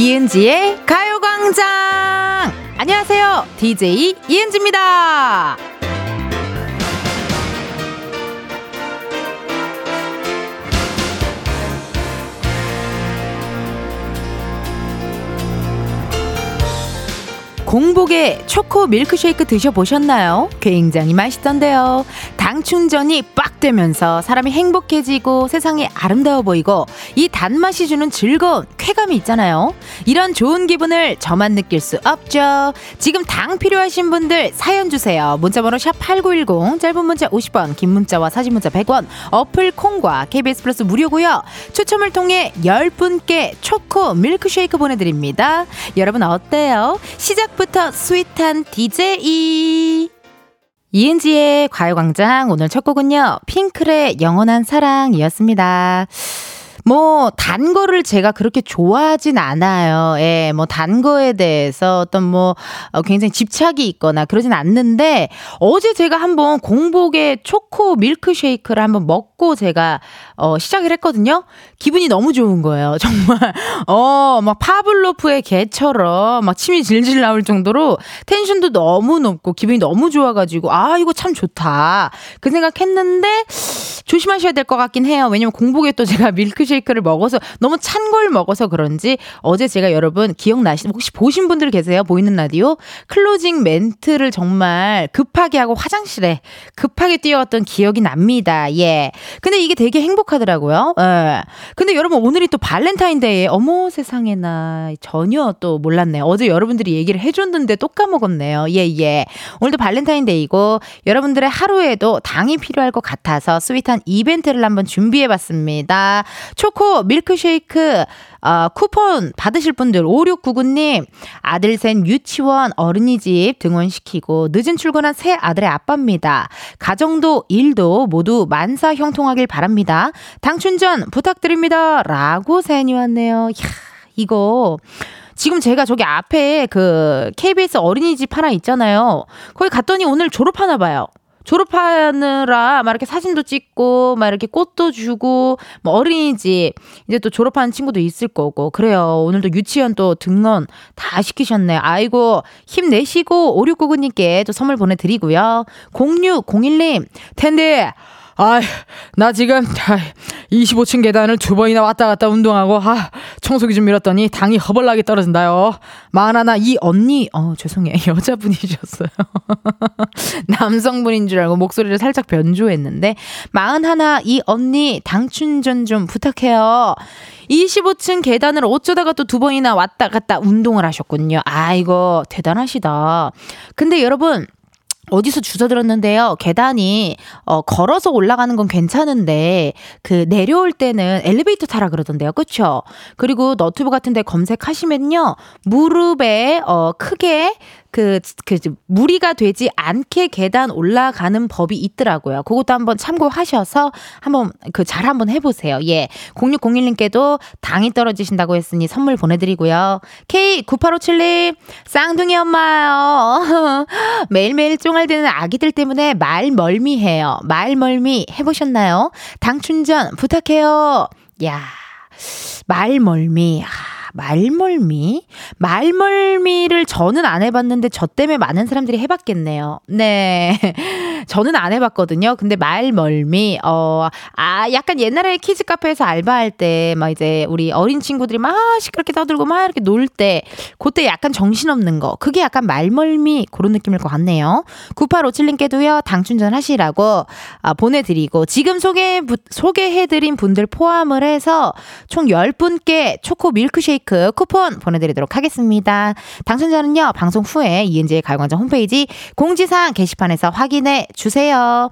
이은지의 가요광장! 안녕하세요. DJ 이은지입니다. 공복에 초코 밀크쉐이크 드셔보셨나요? 굉장히 맛있던데요. 당 충전이 빡 되면서 사람이 행복해지고 세상이 아름다워 보이고 이 단맛이 주는 즐거운 쾌감이 있잖아요. 이런 좋은 기분을 저만 느낄 수 없죠. 지금 당 필요하신 분들 사연 주세요. 문자번호 샵 8910 짧은 문자 50원 긴 문자와 사진 문자 100원 어플 콩과 KBS 플러스 무료고요. 추첨을 통해 10분께 초코 밀크쉐이크 보내드립니다. 여러분 어때요? 시작부터 sweet한 DJ. 이은지의 가요광장 오늘 첫 곡은요. 핑클의 영원한 사랑이었습니다. 뭐, 단 거를 제가 그렇게 좋아하진 않아요. 예, 뭐, 단 거에 대해서 어떤 뭐, 어, 굉장히 집착이 있거나 그러진 않는데, 어제 제가 한번 공복에 초코 밀크쉐이크를 한번 먹고 제가, 어, 시작을 했거든요. 기분이 너무 좋은 거예요. 정말, 어, 막 파블로프의 개처럼 막 침이 질질 나올 정도로 텐션도 너무 높고 기분이 너무 좋아가지고, 아, 이거 참 좋다. 그 생각했는데, 조심하셔야 될 것 같긴 해요. 왜냐면 공복에 또 제가 밀크쉐이크를 먹어서 너무 찬 걸 먹어서 그런지 어제 제가 여러분 기억나시, 혹시 보신 분들 계세요? 보이는 라디오? closing 멘트를 정말 급하게 하고 화장실에 급하게 뛰어왔던 기억이 납니다. 예. 근데 이게 되게 행복하더라고요. 예. 근데 여러분 오늘이 또 발렌타인데이에 어머 세상에나 전혀 또 몰랐네요. 어제 여러분들이 얘기를 해줬는데 또 까먹었네요. 예, 예. 오늘도 발렌타인데이고 여러분들의 하루에도 당이 필요할 것 같아서 sweet한 이벤트를 한번 준비해 봤습니다. 초코 밀크쉐이크 어, 쿠폰 받으실 분들 5699님 아들 셋 유치원 어린이집 등원시키고 늦은 출근한 세 아들의 아빠입니다. 가정도 일도 모두 만사 형통하길 바랍니다. 당 충전 부탁드립니다. 라고 사연이 왔네요. 이야, 이거 지금 제가 저기 앞에 그 KBS 어린이집 하나 있잖아요. 거기 갔더니 오늘 졸업하나 봐요. 졸업하느라 막 이렇게 사진도 찍고 막 이렇게 꽃도 주고 뭐 어린이집 이제 또 졸업하는 친구도 있을 거고 그래요. 오늘도 유치원 또 등원 다 시키셨네. 아이고 힘내시고 5699님께 또 선물 보내드리고요. 0601님 텐데 아, 나 지금 25층 계단을 두 번이나 왔다 갔다 운동하고 아, 청소기 좀 밀었더니 당이 허벌나게 떨어진다요. 만하나 이 언니, 어 죄송해요 여자분이셨어요. 남성분인 줄 알고 목소리를 살짝 변조했는데 마흔 하나 이 언니 당 충전 좀 부탁해요. 25층 계단을 어쩌다가 또 두 번이나 왔다 갔다 운동을 하셨군요. 아이고 대단하시다. 근데 여러분 어디서 주워 들었는데요. 계단이 어 걸어서 올라가는 건 괜찮은데 그 내려올 때는 엘리베이터 타라 그러던데요. 그렇죠? 그리고 너튜브 같은 데 검색하시면요. 무릎에 어 크게 그, 그, 무리가 되지 않게 계단 올라가는 법이 있더라고요. 그것도 한번 참고하셔서 한번 그 잘 한번 해보세요. 예. 0601님께도 당이 떨어지신다고 했으니 선물 보내드리고요. K9857님, 쌍둥이 엄마요. 매일매일 쫑알대는 아기들 때문에 말 멀미해요. 말 멀미 해보셨나요? 당 충전 부탁해요. 야 말 멀미. 아. 말멀미? 말멀미를 저는 안 해봤는데 저 때문에 많은 사람들이 해봤겠네요. 네. 저는 안 해봤거든요. 근데 말멀미, 어, 아, 약간 옛날에 키즈 카페에서 알바할 때, 막 이제 우리 어린 친구들이 막 시끄럽게 떠들고 막 이렇게 놀 때, 그때 약간 정신없는 거. 그게 약간 말멀미, 그런 느낌일 것 같네요. 9857님께도요, 당춘전 하시라고 아, 보내드리고, 지금 소개, 소개해드린 분들 포함을 해서 총 10분께 초코 밀크쉐이크 쿠폰 보내드리도록 하겠습니다. 당첨자는요, 방송 후에 이은지의 가요광장 홈페이지 공지사항 게시판에서 확인해 주세요.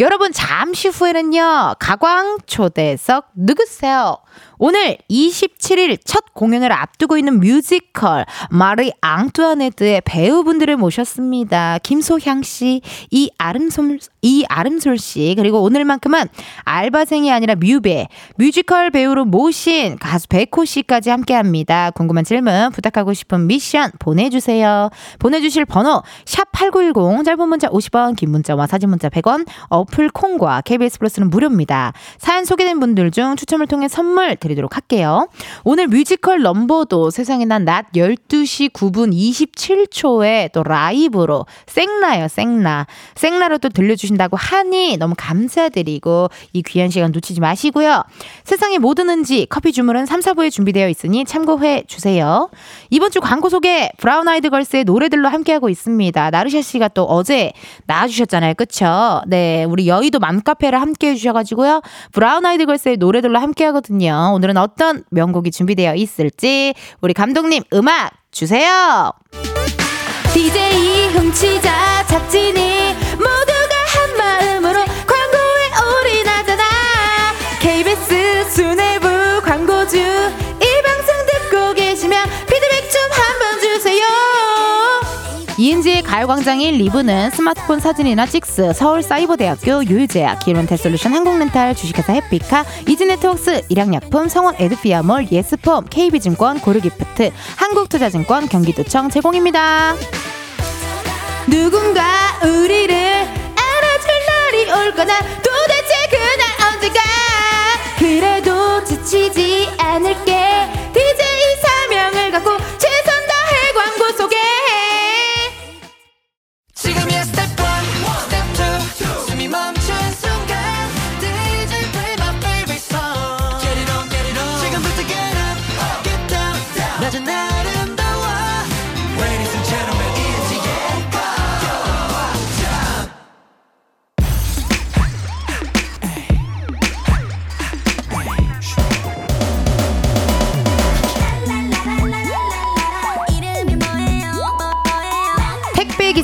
여러분, 잠시 후에는요, 가광 초대석 누구세요? 오늘 27일 첫 공연을 앞두고 있는 뮤지컬 마리 앙뚜아네트의 배우분들을 모셨습니다. 김소향 씨, 이 아름솔 이 아름솔 씨 그리고 오늘만큼은 알바생이 아니라 뮤배 뮤지컬 배우로 모신 가수 백호 씨까지 함께합니다. 궁금한 질문 부탁하고 싶은 미션 보내주세요. 보내주실 번호 샵 #8910 짧은 문자 50원, 긴 문자와 사진 문자 100원, 어플 콩과 KBS 플러스는 무료입니다. 사연 소개된 분들 중 추첨을 통해 선물 드리도록 할게요. 오늘 뮤지컬 넘버도 세상에 난 낮 12시 9분 27초에 또 라이브로 생라요, 생라. 생라로 또 들려주신다고 하니 너무 감사드리고 이 귀한 시간 놓치지 마시고요. 세상에 뭐 드는지 커피 주문은 3, 4부에 준비되어 있으니 참고해 주세요. 이번 주 광고 소개 브라운 아이드 걸스의 노래들로 함께하고 있습니다. 나르샤 씨가 또 어제 나와주셨잖아요. 그쵸? 네. 우리 여의도 맘카페를 함께 해주셔가지고요. 브라운 아이드 걸스의 노래들로 함께 하거든요. 오늘은 어떤 명곡이 준비되어 있을지 우리 감독님 음악 주세요. DJ 청취자 제작진이 모두가 한 마음으로 가요광장 1, 2부는 스마트폰 사진이나 찍스, 서울사이버대학교 유유제약, 기론테솔루션 한국렌탈, 주식회사 해피카, 이지네트웍스, 일양약품, 성원 에드피아몰, 예스폼, KB증권, 고르기프트, 한국투자증권, 경기도청 제공입니다. 누군가 우리를 알아줄 날이 올 거다. 도대체 그날 언젠가. 그래도 지치지 않을게. DJ 사명을 갖고 지금이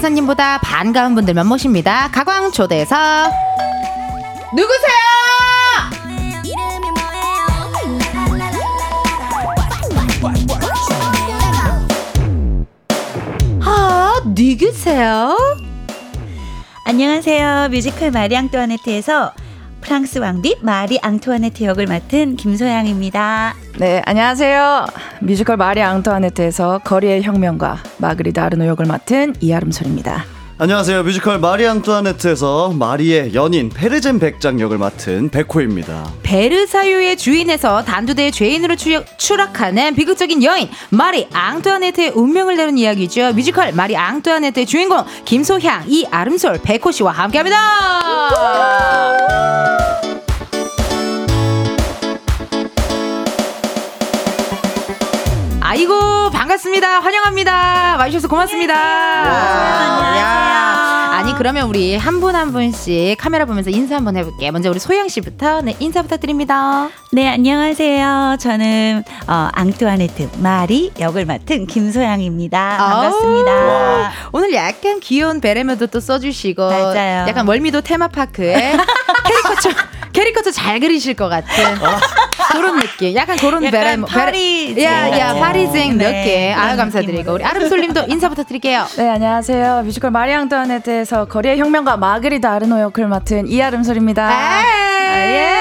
기사님보다 반가운 분들만 모십니다 가광 초대석 누구세요? 아 누구세요? 안녕하세요. 뮤지컬 마리 앙뚜아네트에서 프랑스 왕비 마리 앙투아네트 역을 맡은 김소양입니다. 네, 안녕하세요. 뮤지컬 마리 앙투아네트에서 거리의 혁명가 마그리다 아르노 역을 맡은 이아름솔입니다. 안녕하세요. 뮤지컬 마리 앙뚜아네트에서 마리의 연인 페르젠 백작 역을 맡은 백호입니다. 베르사유의 주인에서 단두대의 죄인으로 추, 추락하는 비극적인 여인 마리 앙뚜아네트의 운명을 내는 이야기죠. 뮤지컬 마리 앙뚜아네트의 주인공 김소향, 이아름솔, 백호 씨와 함께합니다. 아이고 반갑습니다. 환영합니다. 와주셔서 고맙습니다. 야. 아니 그러면 우리 한 분 한 분씩 카메라 보면서 인사 한번 해볼게요. 먼저 우리 소향 씨부터 네 인사 부탁드립니다. 네, 안녕하세요. 저는 어, 앙뚜아네트 마리 역을 맡은 김소향입니다. 반갑습니다. 오늘 약간 귀여운 베레모도 또 써주시고 맞아요. 약간 월미도 테마파크에 캐리커처 캐리커처 잘 그리실 것 같은 그런 느낌. 약간 그런 베레모. 파리쟁 야야 같은. 파리쟁 몇 네, 개. 아유 그런 감사드리고. 우리 아름솔님도 인사 부탁드릴게요. 네, 안녕하세요. 뮤지컬 마리 앙투아네트에서 거리의 혁명가 마그리다 아르노 역을 맡은 이아름솔입니다. 아, 예.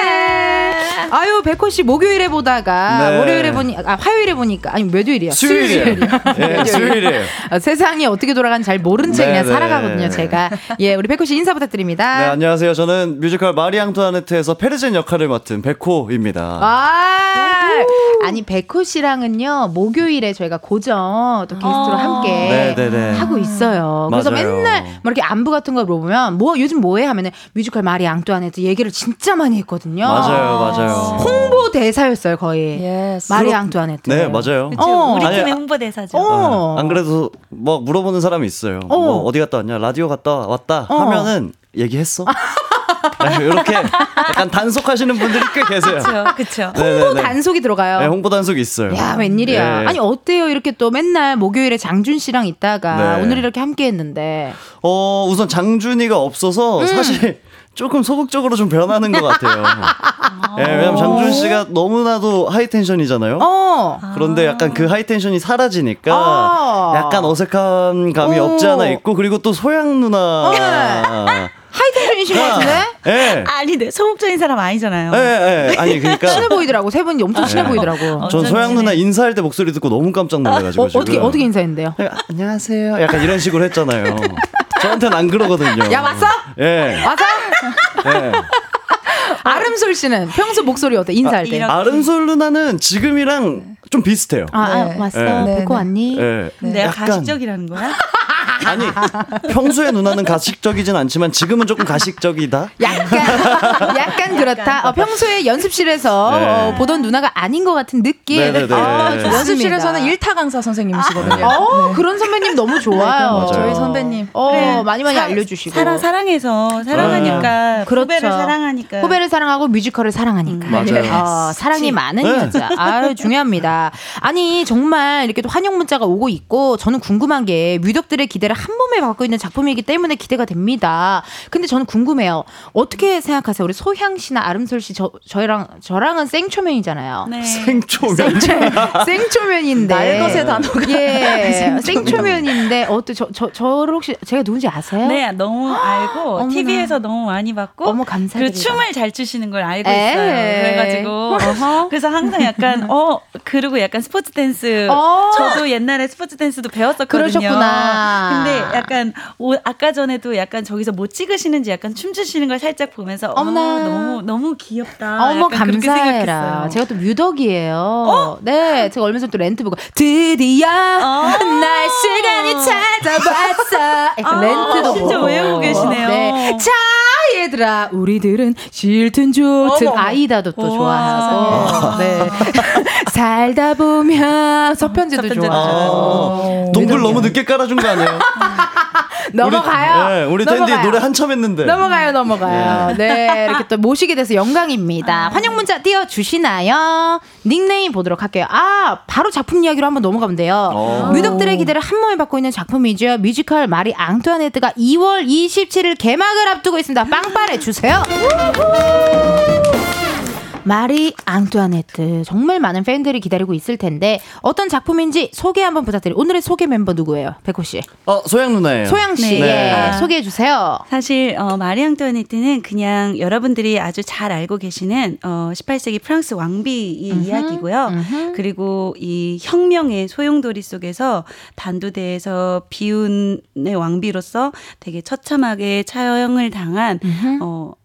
아유 백호 씨 목요일에 보다가 네. 월요일에 보니 아 화요일에 보니까 아니 몇요일이야 수요일이에요. 예, 수요일이에요. 아, 세상이 어떻게 돌아가는지 잘 모른 채 네, 그냥 네. 살아가거든요 제가 예 우리 백호 씨 인사 부탁드립니다. 네, 안녕하세요. 저는 뮤지컬 마리 앙뚜아네트에서 페르젠 역할을 맡은 백호입니다. 아, 아니 백호 씨랑은요 목요일에 저희가 고정 또 게스트로 함께 네, 네, 네. 하고 있어요. 그래서 맞아요. 맨날 뭐 이렇게 안부 같은 거 물어보면 뭐 요즘 뭐해 하면은 뮤지컬 마리 앙뚜아네트 얘기를 진짜 많이 했거든요. 맞아요, 맞아요. 홍보 대사였어요 거의. Yes. 마리 앙뚜아네트. 네, 맞아요. 그쵸? 어. 우리 팀의 아- 홍보 대사죠. 어. 안 그래도 뭐 물어보는 사람이 있어요. 어. 뭐 어디 갔다 왔냐? 라디오 갔다 왔다 어. 하면은 얘기했어? 이렇게 약간 단속하시는 분들이 꽤 계세요. 그렇죠. 그렇죠. 홍보 네네네. 단속이 들어가요. 네, 홍보 단속이 있어요. 야 웬일이야. 네. 아니 어때요 이렇게 또 맨날 목요일에 장준 씨랑 있다가 네. 오늘 이렇게 함께 했는데. 어, 우선 장준이가 없어서 음. 사실 조금 소극적으로 좀 변하는 것 같아요. 예, 왜냐면 장준 씨가 너무나도 high tension이잖아요. 어. 그런데 약간 그 high tension이 사라지니까 아. 약간 어색한 감이 오. 없지 않아 있고 그리고 또 소향 누나. 하이텐션이신 것 같은데? 예. 아니, 네, 소극적인 사람 아니잖아요. 예, 예. 아니 그러니까 친해 보이더라고. 세 분이 엄청 친해 네. 보이더라고. 전 소양 누나 인사할 때 목소리 듣고 너무 깜짝 놀라가지고 어, 지금. 어떻게 어떻게 인사했는데요? 안녕하세요. 약간 이런 식으로 했잖아요. 저한테는 안 그러거든요. 야, 왔어? 예. 맞아? 예. 아름솔 씨는 평소 목소리 어때? 인사할 때. 이렇게. 아름솔 누나는 지금이랑 좀 비슷해요. 아, 아, 네. 왔어. 네. 뵙고 네, 왔니? 예. 내가 약간- 가식적이라는 거야? 아니 평소에 누나는 가식적이진 않지만 지금은 조금 가식적이다. 약간 약간 그렇다. 어, 평소에 연습실에서 네. 어, 보던 누나가 아닌 것 같은 느낌. 네네네. 아, 좋습니다. 연습실에서는 일타 강사 선생님이시거든요. 어, 그런 선배님 너무 좋아요. 맞아요. 저희 선배님. 어, 그래. 많이 많이 사- 알려주시고. 사랑 사랑해서 사랑하니까 그렇죠. 후배를 사랑하니까 후배를 사랑하고 뮤지컬을 사랑하니까. 음, 맞아요. 어, 사랑이 많은 네. 여자. 아유, 중요합니다. 아니, 정말 이렇게 또 환영 문자가 오고 있고, 저는 궁금한 게 뮤덕들의 기대 를 한 몸에 받고 있는 작품이기 때문에 기대가 됩니다. 근데 저는 궁금해요. 어떻게 생각하세요? 우리 소향 씨나 아름솔 씨, 저, 저랑, 저랑은 생초면이잖아요. 네. 생초면. 생초 면인데. 날것의 단어가. 예. 생초면 인데, 어때, 저, 저, 저를 혹시 제가 누군지 아세요? 네, 너무 알고. TV에서 너무 많이 봤고 어머, 감사드립니다. 그리고 춤을 잘 추시는 걸 알고 에이. 있어요. 그래가지고 어허. 그래서 항상 약간 어 그리고 약간 스포츠 댄스 어. 저도 옛날에 스포츠 댄스도 배웠었거든요. 그러셨구나. 근데 약간 오, 아까 전에도 약간 저기서 못 찍으시는지 약간 춤추시는 걸 살짝 보면서 어머나. 어, 너무 너무 귀엽다. 어머 감사해라. 제가 또 뮤덕이에요. 네, 제가 얼마 전에 또 렌트 보고 드디어 날 시간이 찾아왔어. 약간 아, 렌트도 진짜 보고. 외우고 계시네요. 네. 자 얘들아, 우리들은 싫든 좋든. 아이다도 또 좋아하고. 네. 살다 보면 서편제도 서편제도 좋아하고. 아, 동굴 너무 늦게 깔아준 거 아니에요? 넘어가요. 우리, 네, 우리 넘어가요. 노래 한참 했는데. 넘어가요, 넘어가요. 네, 이렇게 또 모시게 돼서 영광입니다. 환영 문자 띄워 주시나요? 닉네임 보도록 할게요. 아, 바로 작품 이야기로 한번 넘어가면 돼요. 오. 뮤덕들의 기대를 한 몸에 받고 있는 작품이죠. 뮤지컬 마리 앙투아네트가 2월 27일 개막을 앞두고 있습니다. 빵빠레 주세요. 마리 앙투아네트 정말 많은 팬들이 기다리고 있을 텐데 어떤 작품인지 소개 한번 부탁드려요. 오늘의 소개 멤버 누구예요? 백호 씨. 어, 소양 누나예요. 소양 씨 네. 예, 소개해 주세요. 사실 어, 마리 앙투아네트는 그냥 여러분들이 아주 잘 알고 계시는 어, 18세기 프랑스 왕비의 이야기고요. 그리고 이 혁명의 소용돌이 속에서 단두대에서 비운의 왕비로서 되게 처참하게 처형을 당한 어, 약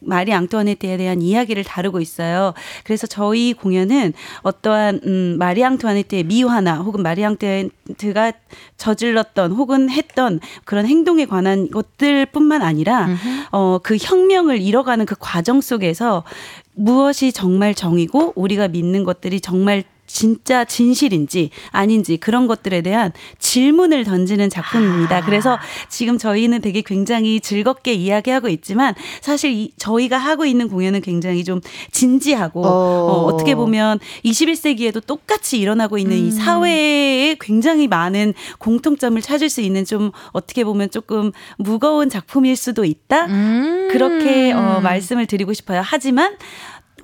마리 앙투아네트에 대한 이야기를 다루고 있어요. 그래서 저희 공연은 어떠한 음, 마리 앙투아네트의 미화나 혹은 마리 앙투아네트가 저질렀던 혹은 했던 그런 행동에 관한 것들뿐만 아니라 어, 그 혁명을 이뤄가는 그 과정 속에서 무엇이 정말 정이고 우리가 믿는 것들이 정말 진짜 진실인지 아닌지 그런 것들에 대한 질문을 던지는 작품입니다. 그래서 지금 저희는 되게 굉장히 즐겁게 이야기하고 있지만 사실 이, 저희가 하고 있는 공연은 굉장히 좀 진지하고 어. 어, 어떻게 보면 21세기에도 똑같이 일어나고 있는 이 사회에 굉장히 많은 공통점을 찾을 수 있는 좀 어떻게 보면 조금 무거운 작품일 수도 있다. 음. 그렇게 어, 말씀을 드리고 싶어요. 하지만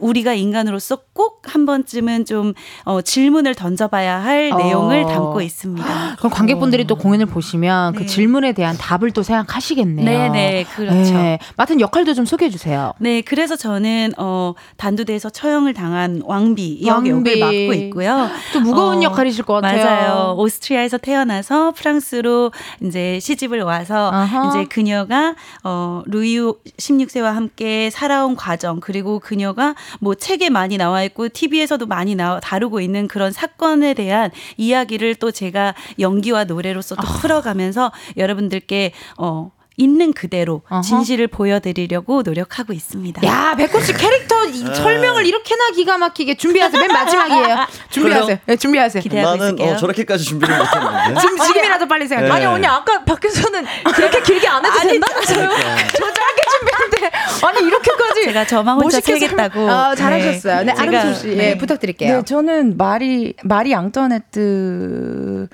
우리가 인간으로서 꼭 한 번쯤은 좀 어, 질문을 던져봐야 할 어. 내용을 담고 있습니다. 그럼 관객분들이 또 공연을 보시면 그 네. 질문에 대한 답을 또 생각하시겠네요. 네네, 그렇죠. 네, 맡은 역할도 좀 소개해 주세요. 네, 그래서 저는 어, 단두대에서 처형을 당한 왕비 왕비. 역을 맡고 있고요. 또 무거운 어, 역할이실 것 같아요. 맞아요. 오스트리아에서 태어나서 프랑스로 이제 시집을 와서 아하. 이제 그녀가 어 루이 16세와 함께 살아온 과정 그리고 그녀가 뭐 책에 많이 나와 있고 TV에서도 많이 나와 다루고 있는 그런 사건에 대한 이야기를 또 제가 연기와 노래로서 또 아. 풀어가면서 여러분들께 어 있는 그대로 아하. 진실을 보여드리려고 노력하고 있습니다. 야, 백호 씨 캐릭터 이 네. 설명을 이렇게나 기가 막히게 준비하세요. 맨 마지막이에요. 준비하세요. 네, 준비하세요. 기대하고 나는 있을게요. 어, 저렇게까지 준비를 못했는데. 지금 지금이라도 빨리 생각해. 네. 아니 언니 아까 밖에서는 그렇게 길게 안 해도 된다면서요? 저 짧게 준비했는데 아니 이렇게까지 제가 저만 혼자. 설명- 아, 잘하셨어요. 네, 제가- 아름솔 씨, 예, 네. 부탁드릴게요. 네, 저는 마리 마리 앙투아네트의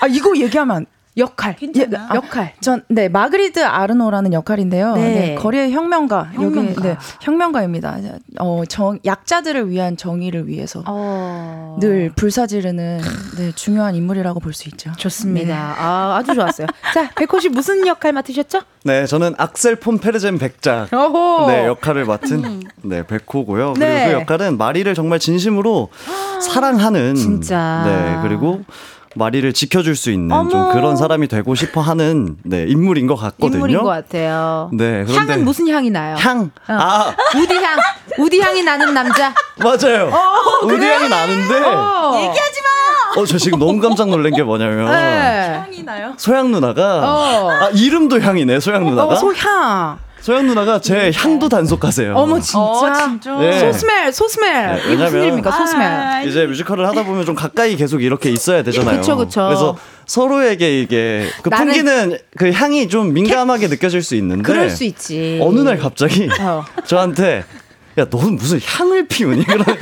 아 이거 얘기하면 안- 역할. 괜찮아. 예, 역할. 전 네 마그리드 아르노라는 역할인데요. 네. 네. 거리의 혁명가, 혁명가. 여기 네, 혁명가입니다. 어, 정 약자들을 위한 정의를 위해서 어. 늘 불사지르는 네, 중요한 인물이라고 볼 수 있죠. 좋습니다. 아, 아주 좋았어요. 자, 백호 씨 무슨 역할 맡으셨죠? 네, 저는 악셀 폰 페르젠 백작 어호. 네, 역할을 맡은 네, 백호고요. 그리고 네. 그 역할은 마리를 정말 진심으로 사랑하는 진짜. 네, 그리고 마리를 지켜줄 수 있는 좀 어머. 그런 사람이 되고 싶어 하는 네, 인물인 것 같거든요. 인물인 것 같아요. 네, 그런데 향은 무슨 향이 나요? 향. 어. 아, 우디 향. 우디 향이 나는 남자. 맞아요. 우디 향이 나는데 어. 얘기하지 마. 어, 저 지금 너무 깜짝 놀란 게 뭐냐면 네. 향이 나요? 소양 누나가 어. 아, 이름도 향이네. 소양 누나가. 어, 소향. 소양 누나가 제 향도 단속하세요. 어머 진짜. 어, 진짜? 네. 소스멜, 소스멜. 네, 이게 무슨 왜냐면- 일입니까? 소스멜. 아, 이제 뮤지컬을 하다 보면 좀 가까이 계속 이렇게 있어야 되잖아요. 그쵸, 그쵸. 래서 서로에게 이게 그 나는- 풍기는 그 향이 좀 민감하게 느껴질 수 있는데 그럴 수 있지. 어느 날 갑자기 어. 저한테 야 너는 무슨 향을 피우니? 그런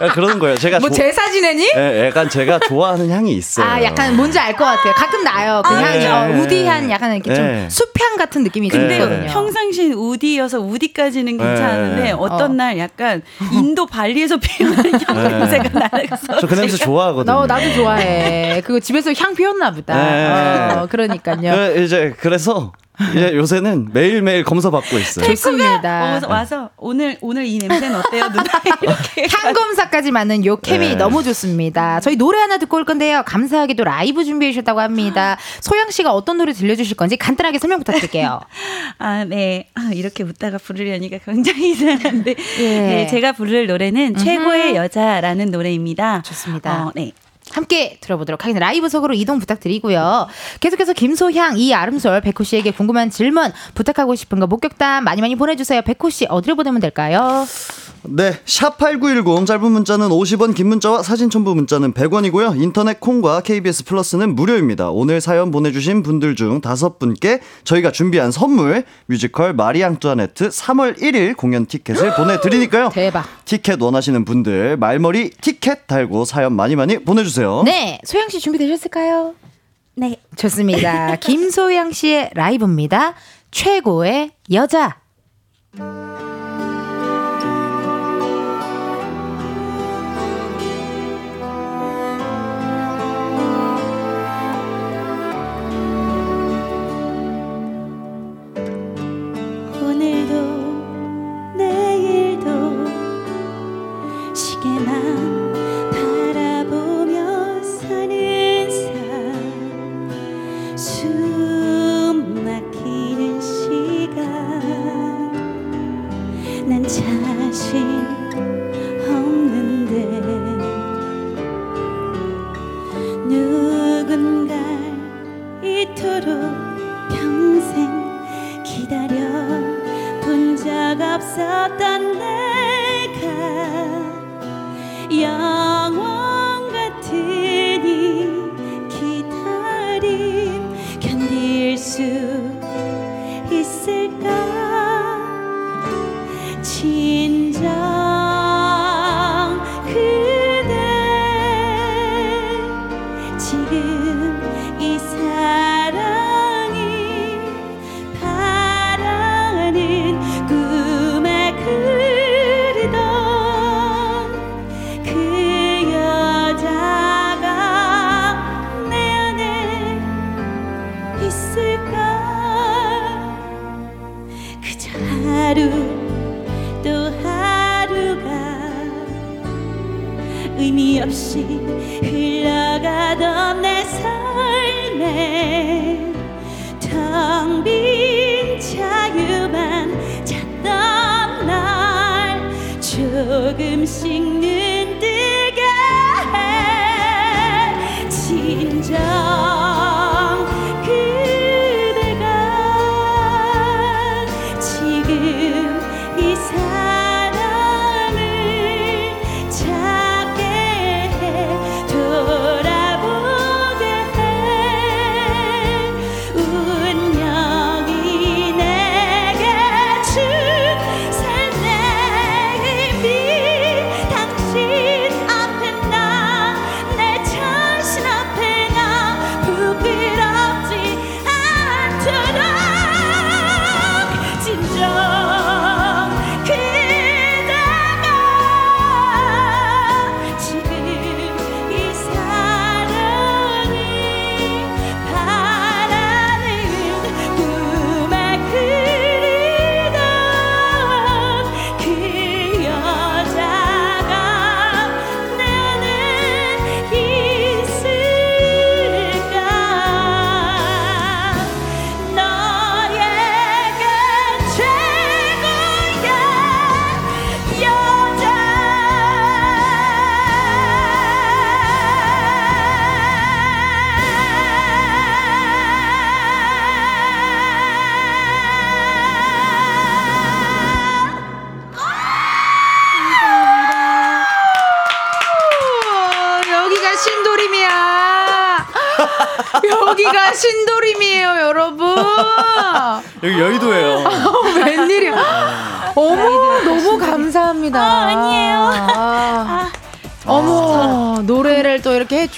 야, 그러는 거예요. 제가 뭐 조- 제사 지내니? 예, 약간 제가 좋아하는 향이 있어요. 아, 약간 뭔지 알 것 같아요. 가끔 나요. 그 아, 향이. 네. 어, 우디한 약간 이렇게 좀 네. 숲향 같은 느낌이 좀 네. 있거든요. 평상시엔 우디여서 우디까지는 괜찮은데 네. 어떤 어. 날 약간 인도 발리에서 피우는 향 냄새가 날아가서 저그 냄새 좋아하거든요. 너 나도 좋아해. 그거 집에서 향 피웠나 보다. 네. 어, 그러니까요. 그 이제 그래서 이제 요새는 매일 매일 검사 받고 있어요. 좋습니다. 어, 와서 오늘 오늘 이 냄새는 어때요 누나 이렇게 향 검사까지 맞는 요 케미 네. 너무 좋습니다. 저희 노래 하나 듣고 올 건데요. 감사하게도 라이브 준비해 주셨다고 합니다. 소영 씨가 어떤 노래 들려주실 건지 간단하게 설명 부탁드릴게요. 아, 네. 아, 이렇게 웃다가 부르려니까 굉장히 이상한데. 예. 네, 제가 부를 노래는 최고의 여자라는 노래입니다. 좋습니다. 어, 네. 함께 들어보도록 하겠습니다. 라이브 속으로 이동 부탁드리고요. 계속해서 김소향, 이아름솔, 백호 씨에게 궁금한 질문, 부탁하고 싶은 거 목격담 많이 많이 보내주세요. 백호 씨 어디로 보내면 될까요? 네, 샵8910 짧은 문자는 50원, 긴 문자와 사진 첨부 문자는 100원이고요. 인터넷 콩과 KBS 플러스는 무료입니다. 오늘 사연 보내주신 분들 중 다섯 분께 저희가 준비한 선물 뮤지컬 마리 앙뚜아네트 3월 1일 공연 티켓을 보내드리니까요. 대박. 티켓 원하시는 분들 말머리 티켓 달고 사연 많이 많이 보내주세요. 네, 소영 씨 준비되셨을까요? 네. 좋습니다. 김소양 씨의 라이브입니다. 최고의 여자.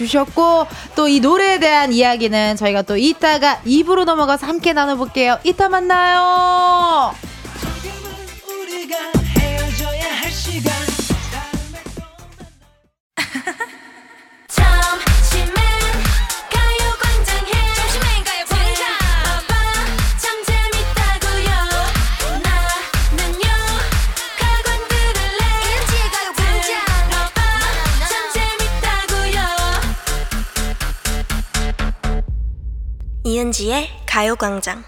주셨고, 또 이 노래에 대한 이야기는 저희가 또 이따가 입으로 넘어가서 함께 나눠볼게요. 이따 만나요. 이은지의 가요광장.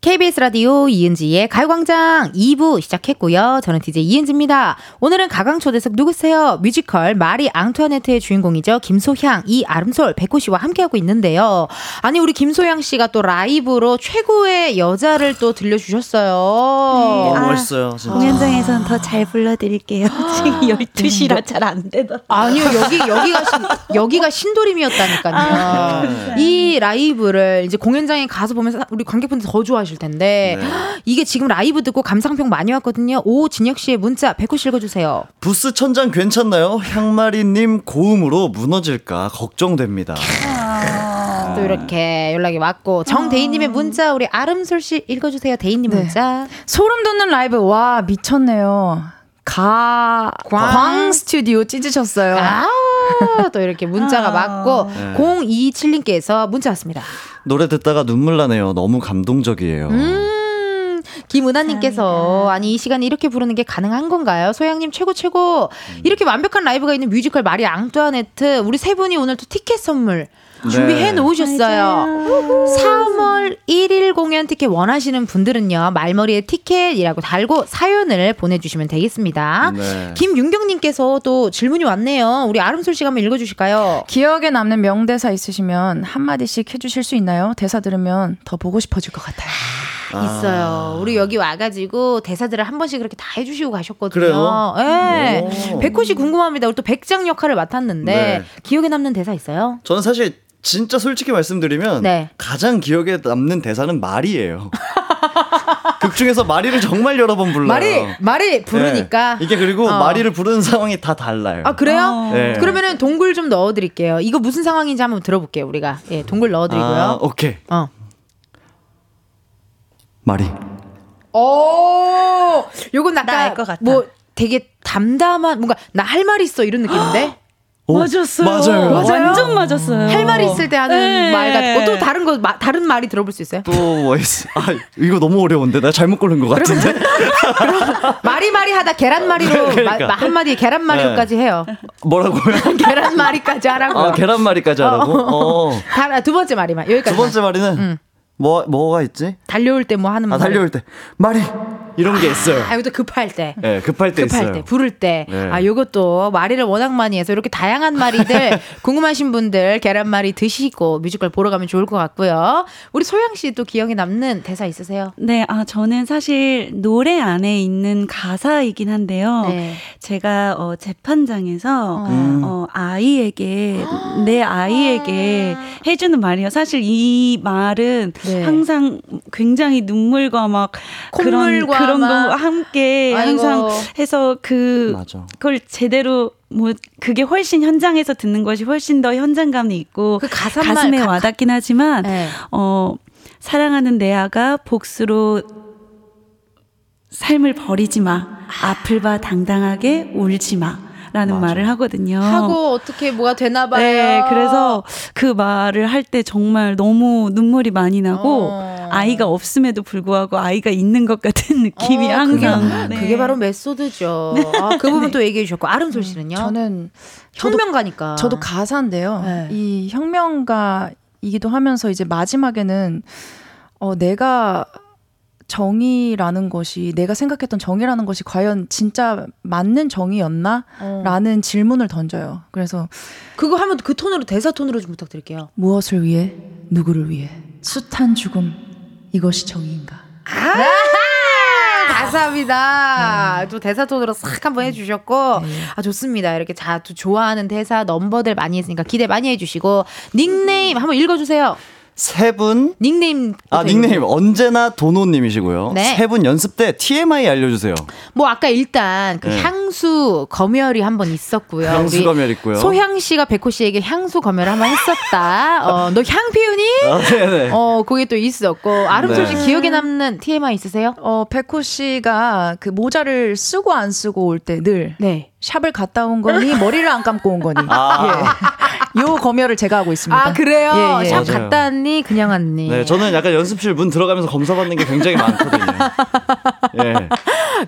KBS 라디오 이은지의 가요광장 2부 시작했고요. 저는 DJ 이은지입니다. 오늘은 가강 초대석 누구세요? 뮤지컬 마리 앙투아네트의 주인공이죠. 김소향, 이 아름솔, 백호 씨와 함께하고 있는데요. 아니 우리 김소향 씨가 또 라이브로 최고의 여자를 또 들려주셨어요. 너무 아, 멋있어요. 진짜. 공연장에서는 더잘 불러드릴게요. 지금 12시라 잘 안 되더라고요. 아니요 여기 여기가 신, 여기가 신도림이었다니까요. 이 라이브를 이제 공연장에 가서 보면서 우리 관객분들 더 좋아하 실 텐데 네. 이게 지금 라이브 듣고 감상평 많이 왔거든요. 오 진혁 씨의 문자 백호 씨 읽어주세요. 부스 천장 괜찮나요? 향마리님 고음으로 무너질까 걱정됩니다. 또 이렇게 연락이 왔고 정대인님의 문자 우리 아름솔 씨 읽어주세요. 대인님 네. 문자. 소름 돋는 라이브 와 미쳤네요. 가, 광. 광 스튜디오 찢으셨어요. 아, 또 이렇게 문자가 왔고 네. 027님께서 문자 왔습니다. 노래 듣다가 눈물 나네요. 너무 감동적이에요. 음, 김은하님께서 아니 이 시간에 이렇게 부르는 게 가능한 건가요? 소향님 최고 최고. 이렇게 완벽한 라이브가 있는 뮤지컬 마리 앙뚜아네트 우리 세 분이 오늘 또 티켓 선물 준비해 네. 놓으셨어요. 3월 1일 공연 티켓 원하시는 분들은요 말머리에 티켓이라고 달고 사연을 보내주시면 되겠습니다. 네. 김윤경님께서 또 질문이 왔네요. 우리 아름솔 씨가 한번 읽어주실까요? 기억에 남는 명대사 있으시면 한마디씩 해주실 수 있나요? 대사 들으면 더 보고 싶어질 것 같아요. 있어요. 우리 여기 와가지고 대사들을 한 번씩 그렇게 다 해주시고 가셨거든요. 그래요? 네. 오. 백호 씨 궁금합니다. 우리 또 백장 역할을 맡았는데 네. 기억에 남는 대사 있어요? 저는 사실 진짜 솔직히 말씀드리면 네. 가장 기억에 남는 대사는 말이에요. 극 중에서 마리를 정말 여러 번 불러요. 말이 말이 부르니까. 네. 이게 그리고 어. 마리를 부르는 상황이 다 달라요. 아 그래요? 네. 그러면은 동굴 좀 넣어드릴게요. 이거 무슨 상황인지 한번 들어볼게요. 우리가 예 동굴 아, 넣어드리고요. 오케이. 어. 마리. 오, 요건 나알 약간 것 같아. 뭐 되게 담담한 뭔가 나 할 말 있어 이런 느낌인데 오, 맞았어요. 맞아요. 완전 맞았어요. 할말 있을 때 하는 네. 말 같고 또 다른 거 마- 다른 말이 들어볼 수 있어요? 또뭐 있어? 아, 이거 너무 어려운데 나 잘못 고른 것 같은데. 마리마리 하다 계란말이로 그러니까. 마- 한마디에 계란말이로까지 해요. 뭐라고요? 계란말이까지 하라고. 아, 계란말이까지 하라고? 어. 다- 두 번째 말이만 여기까지. 두 번째 말이는 뭐 뭐가 있지? 달려올 때 뭐 하는 아, 말. 달려올 때 마리 이런 게 있어요. 아, 이것도 급할 때. 네, 급할 때 급할 있어요. 때, 부를 때. 네. 아, 요것도 말이를 워낙 많이 해서 이렇게 다양한 말이들 궁금하신 분들 계란말이 드시고 뮤지컬 보러 가면 좋을 것 같고요. 우리 소영 씨 또 기억에 남는 대사 있으세요? 네, 아, 저는 사실 노래 안에 있는 가사이긴 한데요. 네. 제가 어, 재판장에서 음. 어, 아이에게 내 아이에게 해주는 말이에요. 사실 이 말은 네. 항상 굉장히 눈물과 막 그런 콧물과 그런 거 막. 함께 아이고. 항상 해서 그 맞아. 그걸 제대로 뭐 그게 훨씬 현장에서 듣는 것이 훨씬 더 현장감이 있고 그 가슴에 가- 와닿긴 하지만 네. 어 사랑하는 내 아가 복수로 삶을 버리지 마. 앞을 봐 당당하게 울지 마. 라는 맞아. 말을 하거든요. 하고 어떻게 뭐가 되나 봐요. 네, 그래서 그 말을 할 때 정말 너무 눈물이 많이 나고 어. 아이가 없음에도 불구하고 아이가 있는 것 같은 느낌이 어, 항상. 그게, 네. 그게 바로 메소드죠. 아, 그 부분 또 얘기해 주셨고 아름솔 씨는요? 저는 저도 혁명가니까. 저도 가사인데요. 네. 이 혁명가이기도 하면서 이제 마지막에는 어, 내가 정의라는 것이 내가 생각했던 정의라는 것이 과연 진짜 맞는 정의였나? 어. 라는 질문을 던져요. 그래서 그거 하면 그 톤으로 대사 톤으로 좀 부탁드릴게요. 무엇을 위해 누구를 위해 숱한 죽음 이것이 정의인가? 감사합니다. 또 대사 톤으로 싹 한번 해주셨고 아 좋습니다. 이렇게 자 또 좋아하는 대사 넘버들 많이 했으니까 기대 많이 해주시고 닉네임 한번 읽어주세요. 세 분. 닉네임 아, 닉네임 언제나 도노님이시고요. 네. 세분 연습 때 TMI 알려주세요. 뭐 아까 일단 그 네. 향수 검열이 한 번 있었고요. 향수 검열 있고요. 소향 씨가 백호 씨에게 향수 검열을 한 번 했었다. 어, 너 향 피우니? 아, 네네. 어, 그게 또 있었고 아름솔 씨 네. 기억에 남는 TMI 있으세요? 어, 백호 씨가 그 모자를 쓰고 안 쓰고 올 때 늘 네. 샵을 갔다 온 거니 머리를 안 감고 온 거니. 아. 예. 요 검열을 제가 하고 있습니다. 아 그래요? 예, 예. 샵 맞아요. 갔다 왔니? 그냥 왔니? 네, 저는 약간 연습실 문 들어가면서 검사 받는 게 굉장히 많거든요. 예.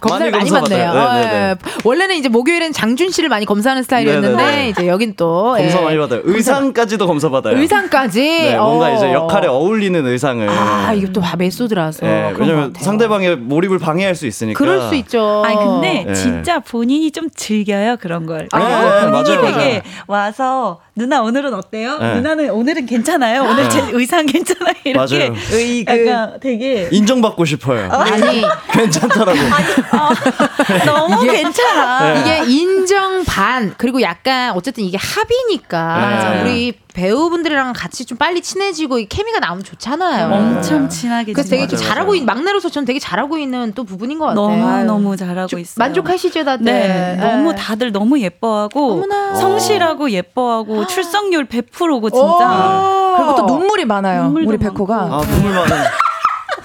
검사를 많이, 검사받아요. 받네요. 네, 네, 네. 어, 예. 원래는 이제 목요일엔 장준 씨를 많이 검사하는 스타일이었는데 네, 네, 네. 이제 여긴 또 검사 예. 많이 받아요. 의상까지도 검사 받아요. 의상까지. 네, 뭔가 어. 이제 역할에 어울리는 의상을. 아 이게 또 메소드라서. 예, 그런 것 왜냐면. 상대방의 몰입을 방해할 수 있으니까. 그럴 수 있죠. 아니 근데 네. 진짜 본인이 좀 즐 겨요 그런 걸. 네, 그래서 네, 본인이 맞아요, 되게 와서 누나 오늘은 어때요? 네. 누나는 오늘은 괜찮아요. 오늘 제 의상 괜찮아요. 이렇게 맞아요. 약간 되게 인정받고 싶어요. 아니 괜찮더라고. 너무 괜찮아. 이게 인정 반 그리고 약간 어쨌든 이게 합이니까. 우리 배우분들이랑 같이 좀 빨리 친해지고 이 케미가 나오면 좋잖아요. 엄청 친하게 그래서 되게. 맞아요, 잘하고 맞아요. 있, 막내로서 저는 되게 잘하고 있는 또 부분인 것 같아요. 너무. 너무 잘하고 좀 있어요. 만족하시죠 다들? 네, 너무 예. 다들 너무 예뻐하고 어머나. 성실하고 예뻐하고 출석률 100%고 진짜. 그리고 또 눈물이 많아요. 우리 백호가. 아, 눈물 많아요.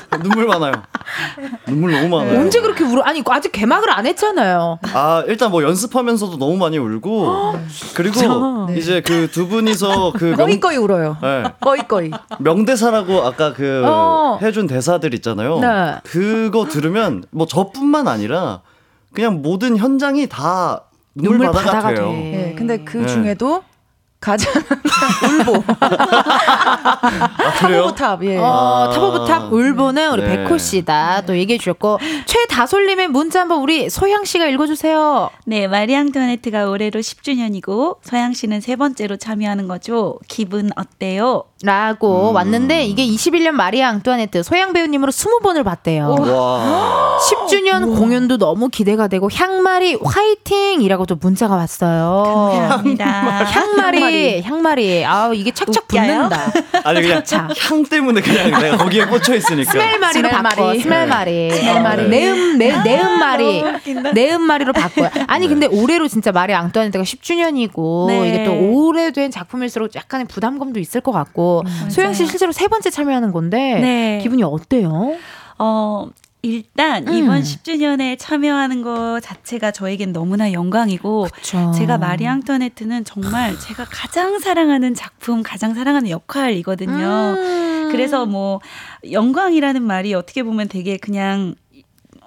눈물 많아요. 눈물 너무 많아요. 언제 그렇게 울어? 아니 아직 개막을 안 했잖아요. 아 일단 뭐 연습하면서도 너무 많이 울고 그리고 이제 그 두 분이서 그 명, 거의 거의 울어요. 네, 거의 거의. 명대사라고 아까 그 어. 해준 대사들 있잖아요. 네. 그거 들으면 뭐 저뿐만 아니라 그냥 모든 현장이 다 눈물, 눈물 바다 같아요. 돼. 예, 근데 그 네. 중에도 가장 울보. 아 그래요? Top of top. 예. 어, 아. top of top 울보는 우리 네. 백호 씨다. 또 얘기해 주셨고 최다솔님의 문자 한번 우리 소향 씨가 읽어주세요. 네, 마리앙토네트가 올해로 10주년이고 소향 씨는 세 번째로 참여하는 거죠. 기분 어때요? 라고 왔는데 이게 21년 마리아 앙뚜아네트 소향 배우님으로 20번을 봤대요. 와. 10주년 공연도 너무 기대가 되고 향마리 화이팅이라고 또 문자가 왔어요. 감사합니다. 향마리 향마리 아우 이게 착착 웃겨요? 붙는다. 아니 그냥 자. 향 때문에 그냥 내가 거기에 꽂혀 있으니까. smell마리로 smell마리. 바꿔 smell마리 smell마리. 내음 내 내음마리 내음마리로 바꿔요. 아니 근데 올해로 진짜 마리 앙뚜아네트가 10주년이고 네. 이게 또 오래된 작품일수록 약간의 부담감도 있을 것 같고 소향 씨 실제로 세 번째 참여하는 건데 네. 기분이 어때요? 어, 일단 음. 이번 10주년에 참여하는 거 자체가 저에겐 너무나 영광이고 그쵸. 제가 마리 앙토네트는 정말 제가 가장 사랑하는 작품, 가장 사랑하는 역할이거든요. 음. 그래서 뭐 영광이라는 말이 어떻게 보면 되게 그냥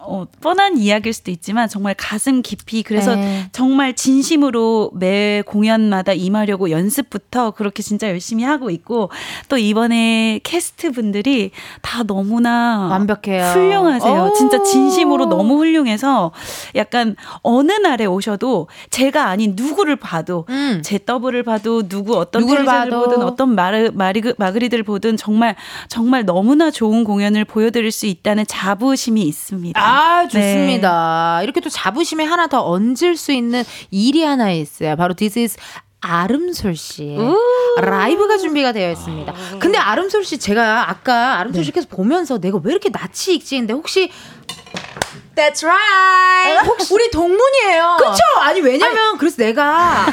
어, 뻔한 이야기일 수도 있지만 정말 가슴 깊이 그래서 네. 정말 진심으로 매 공연마다 임하려고 연습부터 그렇게 진짜 열심히 하고 있고 또 이번에 캐스트 분들이 다 너무나 완벽해요. 훌륭하세요. 오. 진짜 진심으로 너무 훌륭해서 약간 어느 날에 오셔도 제가 아닌 누구를 봐도 음. 제 더블을 봐도 누구 어떤 텔레비전을. 보든 어떤 마르, 마리, 마그리들 보든 정말 정말 너무나 좋은 공연을 보여드릴 수 있다는 자부심이 있습니다. 아, 네. 좋습니다. 이렇게 또 자부심에 하나 더 얹을 수 있는 일이 하나 있어요. 바로 This is 아름솔 씨 라이브가 준비가 되어 있습니다. 근데 아름솔 씨 제가 아까 아름솔 씨께서 보면서 내가 왜 이렇게 낯이 익지 했는데 혹시 That's right. 혹시 우리 동문이에요. 그쵸? 아니 왜냐면 그래서 내가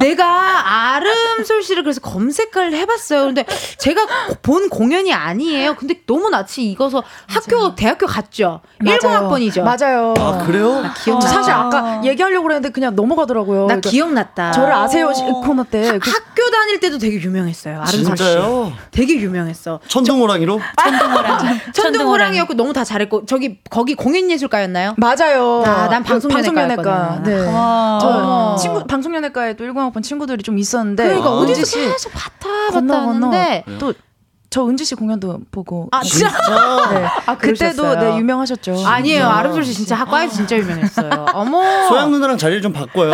내가 아름솔 씨를 그래서 검색을 해봤어요. 근데 제가 본 공연이 아니에요. 근데 너무 낯이 익어서 학교 대학교 갔죠. 10학번이죠. 맞아요. 아 그래요? 기억나. 사실 아까 얘기하려고 그랬는데 그냥 넘어가더라고요. 나 그러니까 기억났다. 저를 아세요 시- 코너 때. 하- 그- 학교 다닐 때도 되게 유명했어요. 아름솔 씨. 진짜요? 되게 유명했어. 천둥호랑이로? 천둥호랑이었고 너무 다 잘했고 저기 거기 공연예술가 였나요? 맞아요. 아, 난. 방송연예과. 네. 와. 저 어머. 친구 방송연예과에 또 10학번 친구들이 좀 있었는데 그러니까 아. 어디서 계속 봤다 봤다 하는데 또 저 은지 씨 공연도 보고. 아, 진짜? 네. 아, 그때도 그러셨어요? 네, 유명하셨죠. 아니에요. 네. 아름솔 씨 진짜 학과에서 진짜 유명했어요. 어머. 소양 누나랑 자리를 좀 바꿔요.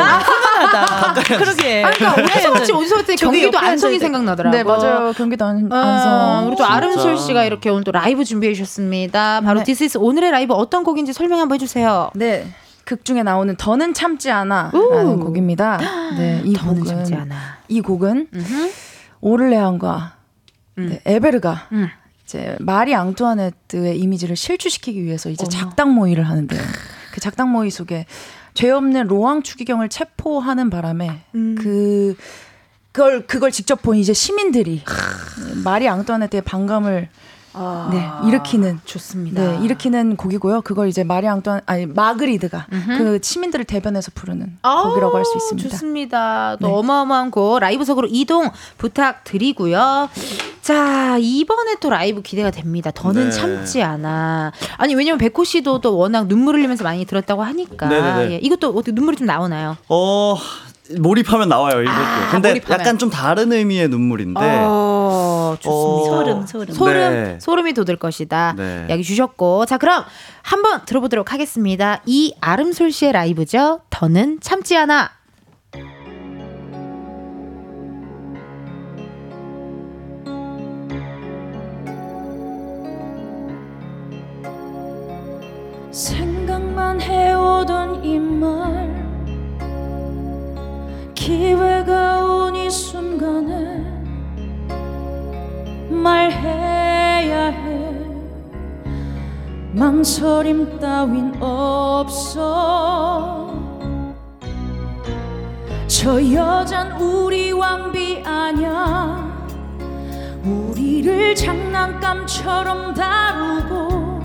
그러게. 아, 그러니까 어디서 봤지 어디서 봤지 저기 경기도 안성이 생각나더라고. 네, 맞아요. 경기도 안, 어, 안성. 우리 또 아름솔 씨가 이렇게 오늘 또 라이브 준비해 주셨습니다. 바로 네. This is 오늘의 라이브 어떤 곡인지 설명 한번 해주세요. 네. 극 중에 나오는 더는 참지 않아라는 곡입니다. 네, 이 곡은 참지 않아. 이 곡은 음흠. 오를레안과 네, 에베르가 음. 이제 마리 앙투아네트의 이미지를 실추시키기 위해서 이제 작당 모의를 하는데요. 그 작당 모의 속에 죄 없는 로왕 추기경을 체포하는 바람에 음. 그 그걸 그걸 직접 본 이제 시민들이 마리 앙투아네트의 반감을 네, 일으키는 좋습니다. 네, 일으키는 곡이고요. 그걸 이제 마리 앙투안 아니 마그리드가 그 시민들을 대변해서 부르는 곡이라고 할 수 있습니다. 좋습니다. 또 네. 어마어마한 곡 라이브석으로 이동 부탁드리고요. 자 이번에 또 라이브 기대가 됩니다. 더는 네. 참지 않아. 아니 왜냐면 백호 씨도 또 워낙 눈물 흘리면서 많이 들었다고 하니까. 예, 이것도 어떻게 눈물이 좀 나오나요? 어 몰입하면 나와요 이것도. 아, 근데 몰입하면. 약간 좀 다른 의미의 눈물인데. 어, 좋습니다. 어, 소름, 소름. 소름, 네. 소름이 돋을 것이다. 네. 이야기 주셨고. 자, 그럼 한번 들어보도록 하겠습니다. 이 아름솔 씨의 라이브죠. 더는 참지 않아. 생각만 해오던 이 말 기회가 온 이 순간에 말해야 해. 망설임 따윈 없어. 저 여잔 우리 왕비 아냐? 우리를 장난감처럼 다루고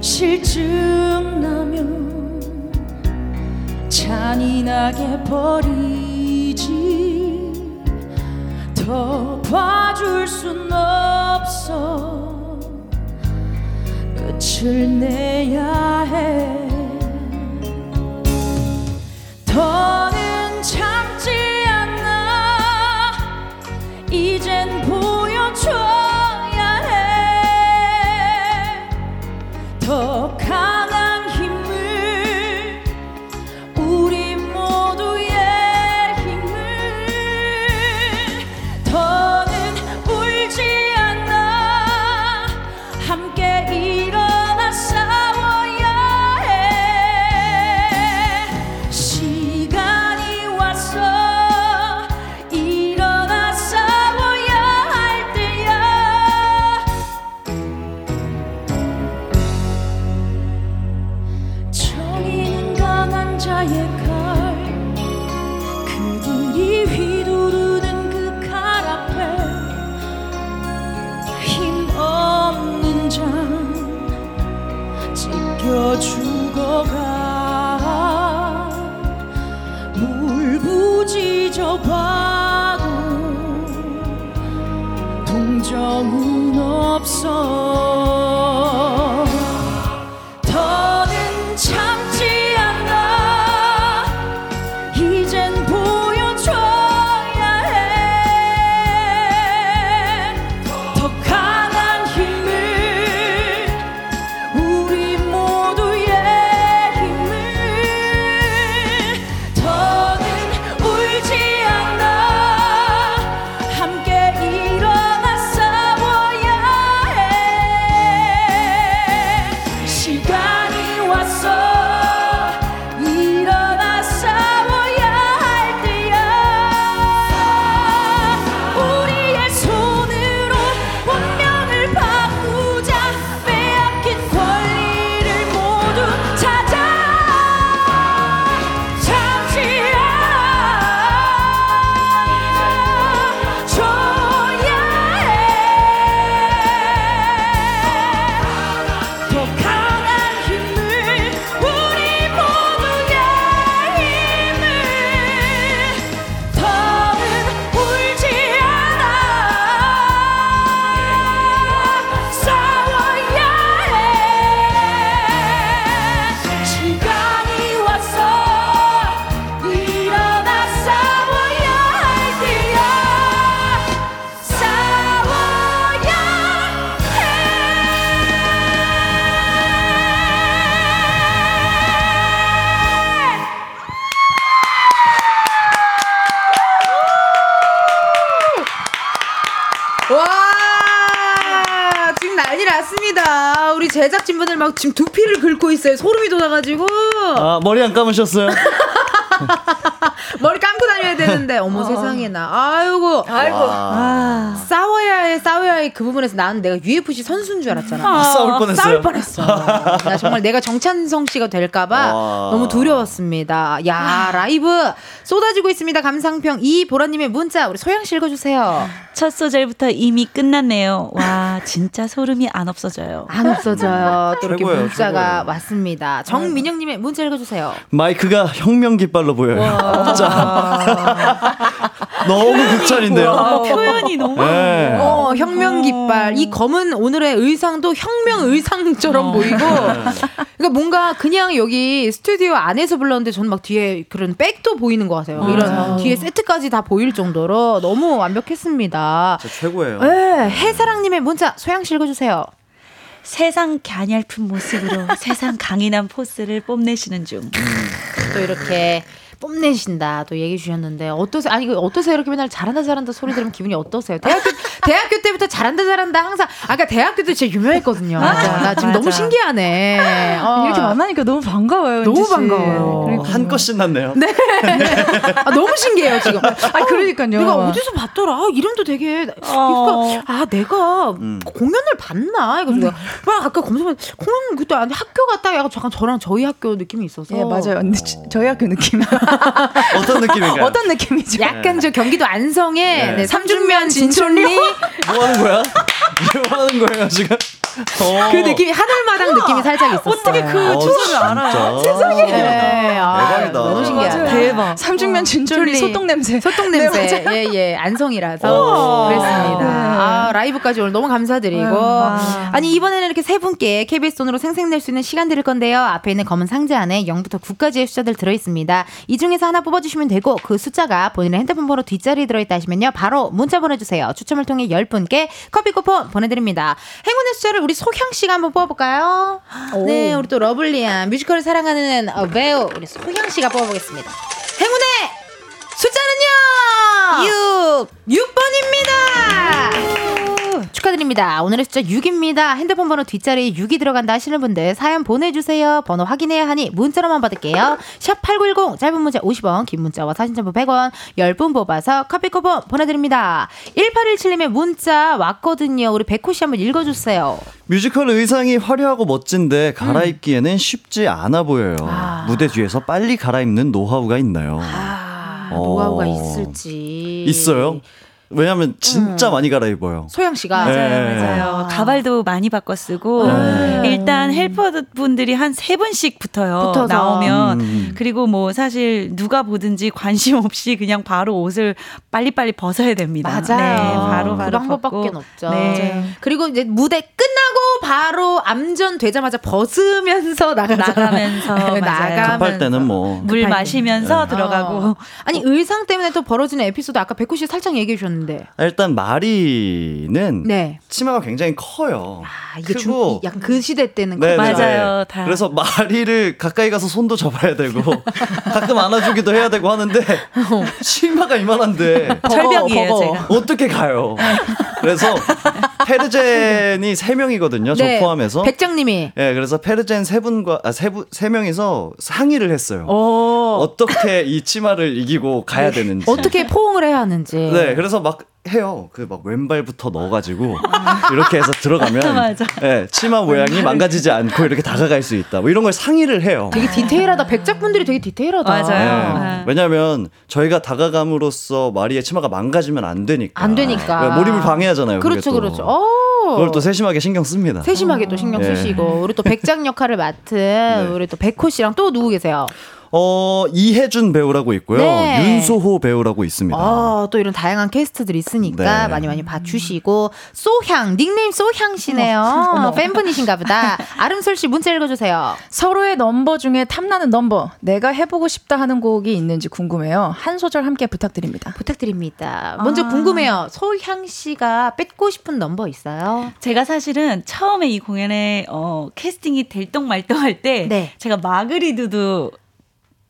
실증 나면 잔인하게 버리지 더 봐줄 순 없어. 끝을 내야 해. 더는 참지 않아. 이젠 보여줘 와 지금 난리 났습니다. 우리 제작진분들 막 지금 두피를 긁고 있어요. 소름이 돋아가지고 아, 머리 안 감으셨어요? 머리 감고 다녀야 되는데 어머 세상에나 아이고 아이고 와. 싸워야 해 싸워야 해 그 부분에서 나는 내가 UFC 선수인 줄 알았잖아. 싸울 뻔했어요. 싸울 뻔했어. 나 정말 내가 정찬성 씨가 될까봐 와. 너무 두려웠습니다. 야 라이브 쏟아지고 있습니다. 감상평 이 보라님의 문자 우리 소영 씨 읽어주세요. 첫 소절부터 이미 끝났네요. 와, 진짜 소름이 안 없어져요. 안 없어져요. 또 이렇게 최고예요, 문자가 최고예요. 왔습니다. 정민영님의 문자 읽어주세요. 마이크가 혁명 깃발로 보여요. 진짜. 너무 극찬인데요. 아, 표현이 너무. 네. 어, 혁명 깃발. 이 검은 오늘의 의상도 혁명 의상처럼 보이고. 그러니까 뭔가 그냥 여기 스튜디오 안에서 불렀는데 저는 막 뒤에 그런 백도 보이는 것 같아요. 이런 뒤에 세트까지 다 보일 정도로 너무 완벽했습니다. 진짜 최고예요. 네, 해사랑님의 문자 소양 씨 읽어주세요. 세상 갸냘픈 모습으로 세상 강인한 포스를 뽐내시는 중. 또 이렇게 뽐내신다 또 얘기해 주셨는데 어떠세요? 아니 그 어떠세요? 이렇게 맨날 잘한다 잘한다 소리 들으면 기분이 어떠세요? 대학교 대학교 때부터 잘한다 잘한다 항상 아까 대학교 때 진짜 유명했거든요. 맞아. 나 지금 너무 맞아. 신기하네. 어. 이렇게 만나니까 너무 반가워요. 너무. 반가워요. 그러니까. 한껏 신났네요. 네. 아, 너무 신기해요 지금. 아, 그러니까요. 내가 어디서 봤더라. 아, 이름도 되게 어. 아 내가 음. 공연을 봤나 이거 막 아까 검색해 공연 그때 아니 학교 갔다 약간 잠깐 저랑 저희 학교 느낌이 있어서 예, 맞아요. 근데 저희 학교 느낌. 어떤 느낌인가요? 어떤 느낌이죠? 약간 저 경기도 안성의 네. 네, 삼중면 진촌리 뭐 하는 거야? 뭐 하는 거예요, 지금? 어. 그 느낌이 하늘마당 느낌이 살짝 있었어요. 어떻게 어, 주소를 알아요? 세상에. 네, 아, 대박이다. 너무 신기하다. 맞아요. 대박. 삼중면 진천리 진천리. 소똥 냄새. 소똥 네, 냄새. 맞아요. 예, 예. 안성이라서 그랬습니다. 네. 아, 라이브까지 오늘 너무 감사드리고. 와. 아니, 이번에는 이렇게 세 분께 KBS 돈으로 생생낼 수 있는 시간 드릴 건데요. 앞에 있는 검은 상자 안에 0부터 9까지의 숫자들 들어있습니다. 이 중에서 하나 뽑아주시면 되고 그 숫자가 본인의 핸드폰 번호 뒷자리에 들어있다 하시면요. 바로 문자 보내주세요. 추첨을 통해 10분께 커피 쿠폰 보내드립니다. 행운의 숫자를 우리 소향 씨가 한번 뽑아볼까요? 네, 우리 또 lovely한 뮤지컬을 사랑하는 어, 배우 우리 소향 씨가 뽑아보겠습니다. 행운의 숫자는요 6 6번입니다 축하드립니다 오늘의 숫자 6입니다 핸드폰 번호 뒷자리에 6이 들어간다 하시는 분들 사연 보내주세요 번호 확인해야 하니 문자로만 받을게요 샵 8910 짧은 문자 50원 긴 문자와 사진 첨부 100원 10분 뽑아서 커피 쿠폰 보내드립니다 1817님의 문자 왔거든요 우리 백호 씨 한번 읽어주세요 뮤지컬 의상이 화려하고 멋진데 갈아입기에는 쉽지 않아 보여요. 아. 무대 뒤에서 빨리 갈아입는 노하우가 있나요? 아 어. 노하우가 있을지 있어요? 왜냐면 진짜 많이 갈아입어요. 소향 씨가 네. 맞아요. 가발도 많이 바꿔 쓰고 네. 일단 helper 분들이 한 세 분씩 붙어요. 붙어서. 나오면 음. 그리고 뭐 사실 누가 보든지 관심 없이 그냥 바로 옷을 빨리빨리 벗어야 됩니다. 맞아요. 네, 바로 바로 그 방법밖에 벗고. 없죠. 네. 그리고 이제 무대 끝나고 바로 암전 되자마자 벗으면서. 나가면서 맞아요. 나가면서. 급할 때는 뭐 물 마시면서 때. 들어가고 어. 아니 의상 때문에 또 벌어지는 에피소드 아까 백호 씨 살짝 얘기해 주셨는데. 일단 마리는 네. 치마가 굉장히 커요. 아 이게 주, 크고 약간 그 시대 때는 네, 그- 네, 맞아요, 네. 다. 그래서 마리를 가까이 가서 손도 잡아야 되고 가끔 안아주기도 해야 되고 하는데 치마가 이만한데 철벽이에요, 버거. 제가. 어떻게 가요? 그래서 페르젠이 세 명이거든요. 저 네. 포함해서. 백장님이 예, 그래서 페르젠 세 분과 아, 세, 분, 세 명이서 상의를 했어요. 어, 어떻게 이 치마를 이기고 가야 되는지. 어떻게 포옹을 해야 하는지. 네, 그래서 막 해요. 그 막 왼발부터 넣어가지고 이렇게 해서 들어가면 맞아. 예, 치마 모양이 망가지지 않고 이렇게 다가갈 수 있다. 뭐 이런 걸 상의를 해요. 되게 디테일하다. 백작분들이 되게 디테일하다. 맞아요. 예. 네. 왜냐하면 저희가 다가감으로써 마리의 치마가 망가지면 안 되니까. 안 되니까. 네, 몰입을 방해하잖아요. 그렇죠, 또. 그렇죠. 어. 그걸 또 세심하게 신경 씁니다. 세심하게 또 신경 예. 쓰시고 우리 또 백장 역할을 맡은 우리 또 백호 씨랑 또 누구 계세요? 어 이혜준 배우라고 있고요. 네. 윤소호 배우라고 있습니다. 아, 또 이런 다양한 캐스트들이 있으니까 네. 많이 많이 봐주시고 소향 닉네임 소향 씨네요. 팬분이신가 보다. 아름솔 씨 문자 읽어주세요. 서로의 넘버 중에 탐나는 넘버, 내가 해보고 싶다 하는 곡이 있는지 궁금해요. 한 소절 함께 부탁드립니다. 부탁드립니다. 먼저 아. 궁금해요. 소향 씨가 뺏고 싶은 넘버 있어요? 제가 사실은 처음에 이 공연에 어, 캐스팅이 될똥 말똥 할때 네. 제가 마그리드도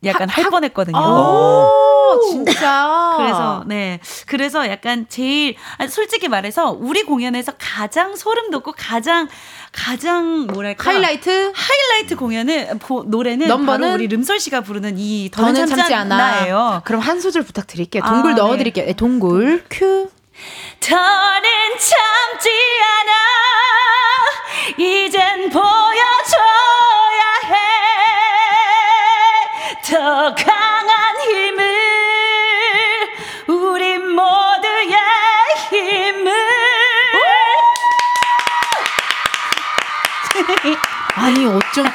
약간 하- 할 하- 뻔했거든요. 오, 진짜. 그래서 네 그래서 약간 제일 아, 솔직히 말해서 우리 공연에서 가장 소름 돋고 가장 가장 뭐랄까 하이라이트 하이라이트 공연은 보- 노래는 넘버는? 바로 우리 름솔 씨가 부르는 이 더는 더는 참지 않아. 예요 그럼 한 소절 부탁드릴게요. 아, 동굴 네. 넣어 드릴게요. 네, 동굴 큐. 더는 참지 않아 이젠 보 아니 어쩜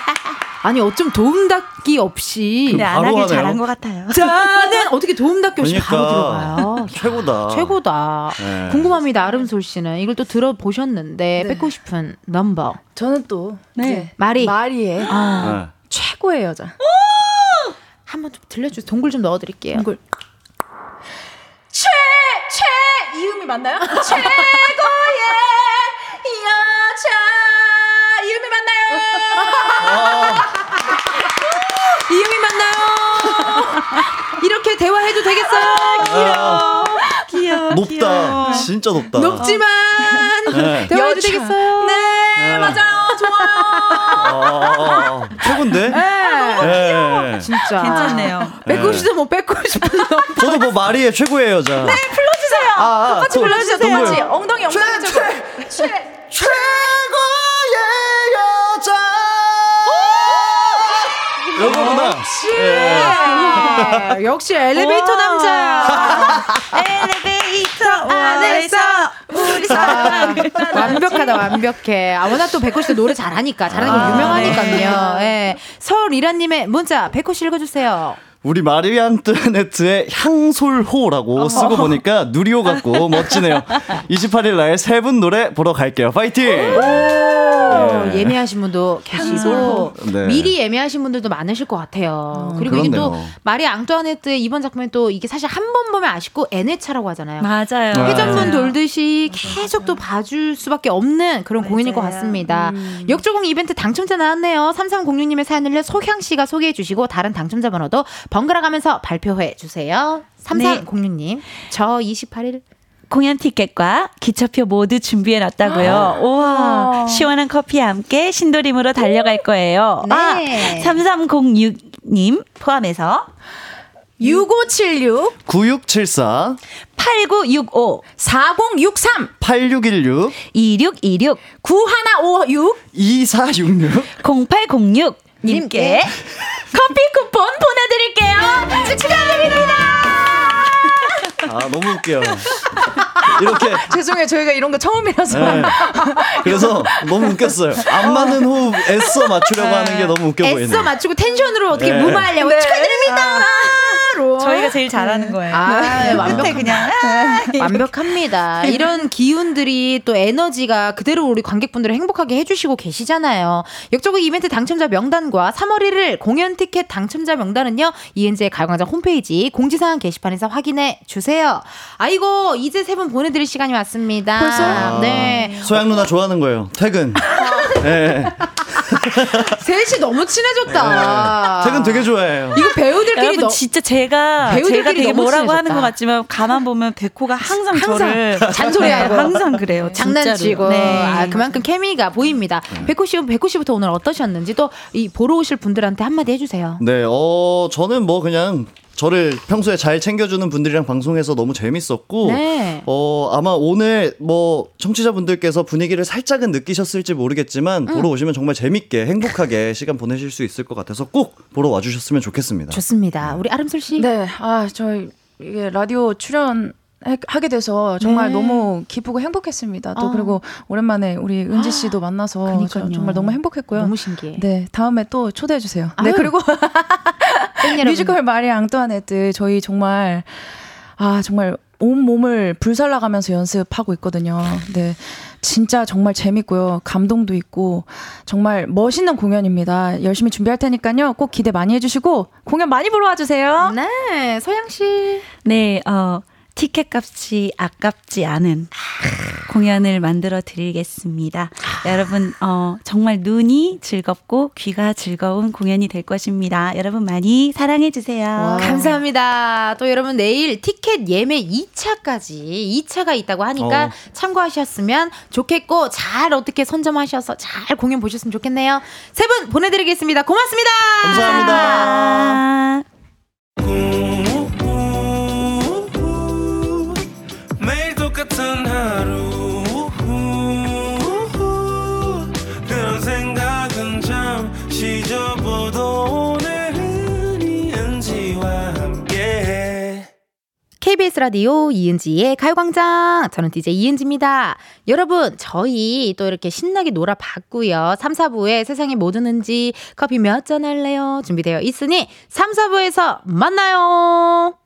아니 어쩜 도움닫기 없이 네, 안 바로 하길. 잘한 것 같아요. 저는 어떻게 도움닫기 없이 바로 그러니까 들어가요. 최고다. 최고다. 네. 궁금합니다. 아름솔 씨는 이걸 또 들어보셨는데 뺏고 싶은 넘버. 저는 또 네. 마리. 마리의 네. 최고의 여자. 한번 좀 들려주세요. 동굴 좀 넣어드릴게요. 동굴. 최, 최, 이음이 맞나요? 최고의 여자. 이음이 맞나요? 이음이 맞나요? 이렇게 대화해도 되겠어요? 아, 귀여워. 높다. 진짜 높다. 높지만 네. 대화해도 여차. 되겠어요? 네, 맞아요. 좋아요. 최고인데? 네. 진짜 괜찮네요. 뺏고 싶어 뭐 뺏고 싶은. 저도 뭐 마리의 최고의 여자. 네, 불러주세요. 아, 똑같이 불러주세요. 동굴. 똑같이 엉덩이 엉덩이 최고. 최고의 여자. 요거구나. 네, 역시 엘리베이터 남자. 엘리베이터 안에서 우리 아, 완벽하다 완벽해. 아 워낙 또 백호 씨 노래 잘하니까 잘하는 게 아, 유명하니까요. 예. 서울이라님의 문자 백호 씨 읽어주세요. 우리 마리 앙뚜아네트의 향솔호라고 쓰고 보니까 누리호 같고 멋지네요. 28일 날 세 분 노래 보러 갈게요. 파이팅! 어, 예매하신 분도 계시고 네. 미리 예매하신 분들도 많으실 것 같아요. 그리고 이게 또 그렇네요. 마리 앙뚜아네트의 이번 작품에 또 이게 사실 한 번 보면 아쉽고 N회차라고 하잖아요. 맞아요. 네. 회전문 돌듯이 계속 또 봐줄 수밖에 없는 그런 공연일 것 같습니다. 역조공 이벤트 당첨자 나왔네요. 3306님의 사연을 소향 씨가 소개해 주시고 다른 당첨자 번호도 번갈아 가면서 발표해 주세요. 3306님, 저 28일 공연 티켓과 기차표 모두 준비해 놨다고요. 우와. 시원한 커피와 함께 신도림으로 달려갈 거예요. 네. 아, 3306님 포함해서 6576 9674 8965 4063 8616 2626 9156 2466 0806 님께 커피 쿠폰 보내드릴게요. 축하드립니다. 아 너무 웃겨. 이렇게 죄송해요. 저희가 이런 거 처음이라서. 네. 그래서 너무 웃겼어요. 안 맞는 호흡 애써 맞추려고 하는 게 너무 웃겨 보이네요. 애써 맞추고 텐션으로 어떻게 네. 무마하려고 축하드립니다. 로. 저희가 제일 잘하는 거예요. 아, 네, 완벽 그냥 완벽합니다. 이런 기운들이 또 에너지가 그대로 우리 관객분들을 행복하게 해주시고 계시잖아요. 역적극 이벤트 당첨자 명단과 3월 1일 공연 티켓 당첨자 명단은요, 이은지의 가요광장 홈페이지 공지사항 게시판에서 확인해 주세요. 아이고, 이제 세 분 보내드릴 시간이 왔습니다. 벌써요? 네. 소양 누나 좋아하는 거예요. 퇴근. 네. 셋이 너무 친해졌다. 퇴근 되게 좋아해요. 이거 배우들끼리 여러분 너, 진짜 제가 배우들끼리 제가 되게 뭐라고 친해졌다. 하는 것 같지만 가만 보면 백호가 항상, 항상 저를 잔소리하고. 네, 항상 그래요. 장난치고. 네. 아, 그만큼 케미가 보입니다. 백호 씨, 백호 씨부터 오늘 어떠셨는지 또 이 보러 오실 분들한테 한마디 해주세요. 네, 어, 저는 뭐 그냥 저를 평소에 잘 챙겨주는 분들이랑 방송해서 너무 재밌었고, 네. 어, 아마 오늘 뭐 청취자분들께서 분위기를 살짝은 느끼셨을지 모르겠지만, 보러 오시면 정말 재밌게 행복하게 시간 보내실 수 있을 것 같아서 꼭 보러 와주셨으면 좋겠습니다. 좋습니다. 우리 아름솔 씨. 네, 아, 저희 이게 라디오 출연 해- 하게 돼서 정말 네. 너무 기쁘고 행복했습니다. 또 아. 그리고 오랜만에 우리 은지 씨도 만나서 저. 정말 너무 행복했고요. 너무 신기해. 네, 다음에 또 초대해 주세요. 네, 아유. 그리고 팬 여러분. 뮤지컬 마리 앙뚜아네트 저희 정말 아 정말 온 몸을 불살라가면서 연습하고 있거든요. 네. 진짜 정말 재밌고요. 감동도 있고 정말 멋있는 공연입니다. 열심히 준비할 테니까요. 꼭 기대 많이 해주시고 공연 많이 보러 와주세요. 네, 서양 씨. 네, 어, 티켓 값이 아깝지 않은 공연을 만들어 드리겠습니다. 여러분, 어, 정말 눈이 즐겁고 귀가 즐거운 공연이 될 것입니다. 여러분 많이 사랑해 주세요. 감사합니다. 또 여러분 내일 티켓 예매 2차까지 2차가 있다고 하니까 어. 참고하셨으면 좋겠고 잘 어떻게 선점하셔서 잘 공연 보셨으면 좋겠네요. 세 분 보내드리겠습니다. 고맙습니다. 감사합니다. 아. KBS 라디오 이은지의 가요광장. 저는 DJ 이은지입니다. 여러분, 저희 또 이렇게 신나게 놀아봤고요. 3, 4부에 세상의 뭐 드는지 커피 몇 잔 할래요? 준비되어 있으니 3, 4부에서 만나요.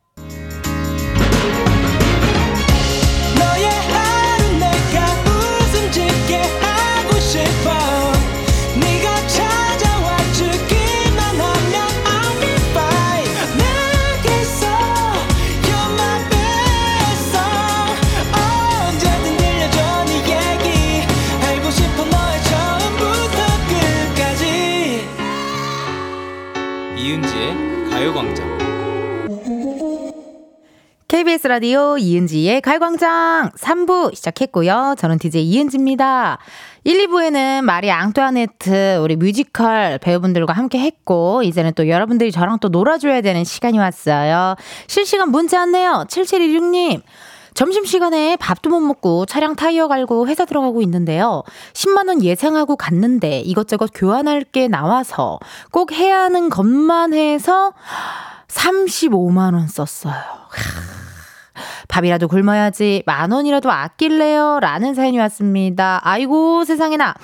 가요광장 KBS 라디오 이은지의 가요광장 3부 시작했고요. 저는 DJ 이은지입니다. 1, 2부에는 마리 앙뚜아네트 우리 뮤지컬 배우분들과 함께 했고 이제는 또 여러분들이 저랑 또 놀아줘야 되는 시간이 왔어요. 실시간 문자 왔네요. 7716님. 점심시간에 밥도 못 먹고 차량 타이어 갈고 회사 들어가고 있는데요. 10만원 예상하고 갔는데 이것저것 교환할 게 나와서 꼭 해야 하는 것만 해서 35만원 썼어요. 밥이라도 굶어야지 만 원이라도 아낄래요 라는 사연이 왔습니다. 아이고 세상에나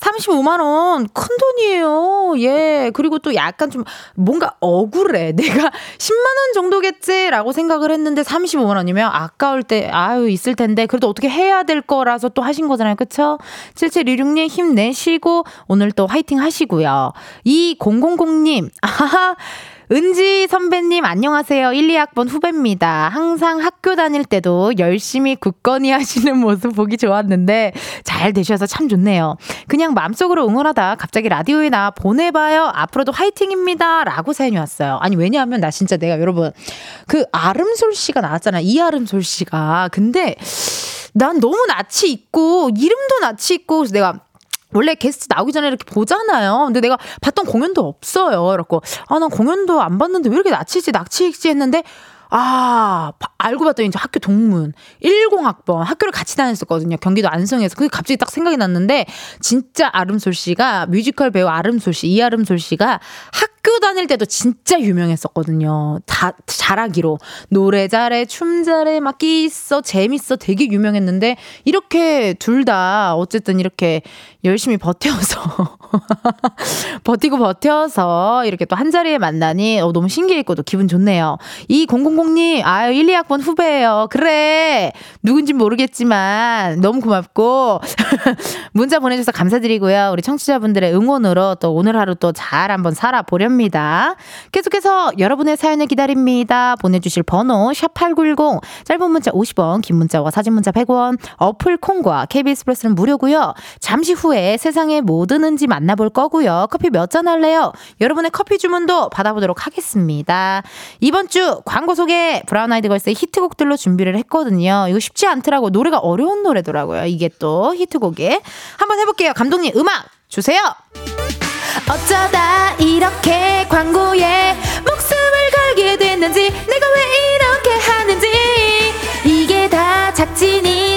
35만 원 큰 돈이에요. 예. 그리고 또 약간 좀 뭔가 억울해. 내가 10만 원 정도겠지라고 생각을 했는데 35만 원이면 아까울 때 아유 있을 텐데 그래도 어떻게 해야 될 거라서 또 하신 거잖아요. 그쵸? 7716님 힘내시고 오늘 또 화이팅 하시고요. 2000님 아하 은지 선배님 안녕하세요. 1, 2학번 후배입니다. 항상 학교 다닐 때도 열심히 굳건히 하시는 모습 보기 좋았는데 잘 되셔서 참 좋네요. 그냥 마음속으로 응원하다 갑자기 라디오에 나 보내봐요. 앞으로도 화이팅입니다. 라고 사연이 왔어요. 아니 왜냐하면 나 진짜 내가 여러분 그 아름솔 씨가 나왔잖아. 이아름솔 씨가. 근데 난 너무 낯이 있고 이름도 낯이 있고 그래서 내가 원래 게스트 나오기 전에 이렇게 보잖아요. 근데 내가 봤던 공연도 없어요. 그래갖고, 아, 난 공연도 안 봤는데 왜 이렇게 낯이지, 낯이지 했는데, 아, 바- 알고 봤더니 이제 학교 동문 10학번 학교를 같이 다녔었거든요. 경기도 안성에서. 그게 갑자기 딱 생각이 났는데 진짜 아름솔 씨가 뮤지컬 배우 아름솔 씨, 이아름솔 씨가 학 교 다닐 때도 진짜 유명했었거든요. 다 잘하기로 노래 잘해, 춤 잘해, 막 끼 있어, 재밌어, 되게 유명했는데 이렇게 둘 다 어쨌든 이렇게 열심히 버텨서 버티고 버텨서 이렇게 또 한 자리에 만나니 어, 너무 신기했고 또 기분 좋네요. 이 000님, 아유, 1, 2학번 후배예요. 그래. 누군지 모르겠지만 너무 고맙고 문자 보내주셔서 감사드리고요. 우리 청취자분들의 응원으로 또 오늘 하루 또 잘 한번 살아보 렵니다. 계속해서 여러분의 사연을 기다립니다. 보내주실 번호 샵8910 짧은 문자 50원, 긴 문자와 사진 문자 100원, 어플 콩과 KBS 플러스는 무료고요. 잠시 후에 세상에 뭐 드는지 만나볼 거고요. 커피 몇 잔 할래요? 여러분의 커피 주문도 받아보도록 하겠습니다. 이번 주 광고 소개 브라운 아이드 걸스의 히트곡들로 준비를 했거든요. 이거 쉽지 않더라고. 노래가 어려운 노래더라고요. 이게 또 히트곡에. 한번 해볼게요. 감독님 음악 주세요. 어쩌다 이렇게 광고에 목숨을 걸게 됐는지 내가 왜 이렇게 하는지. 이게 다 제작진이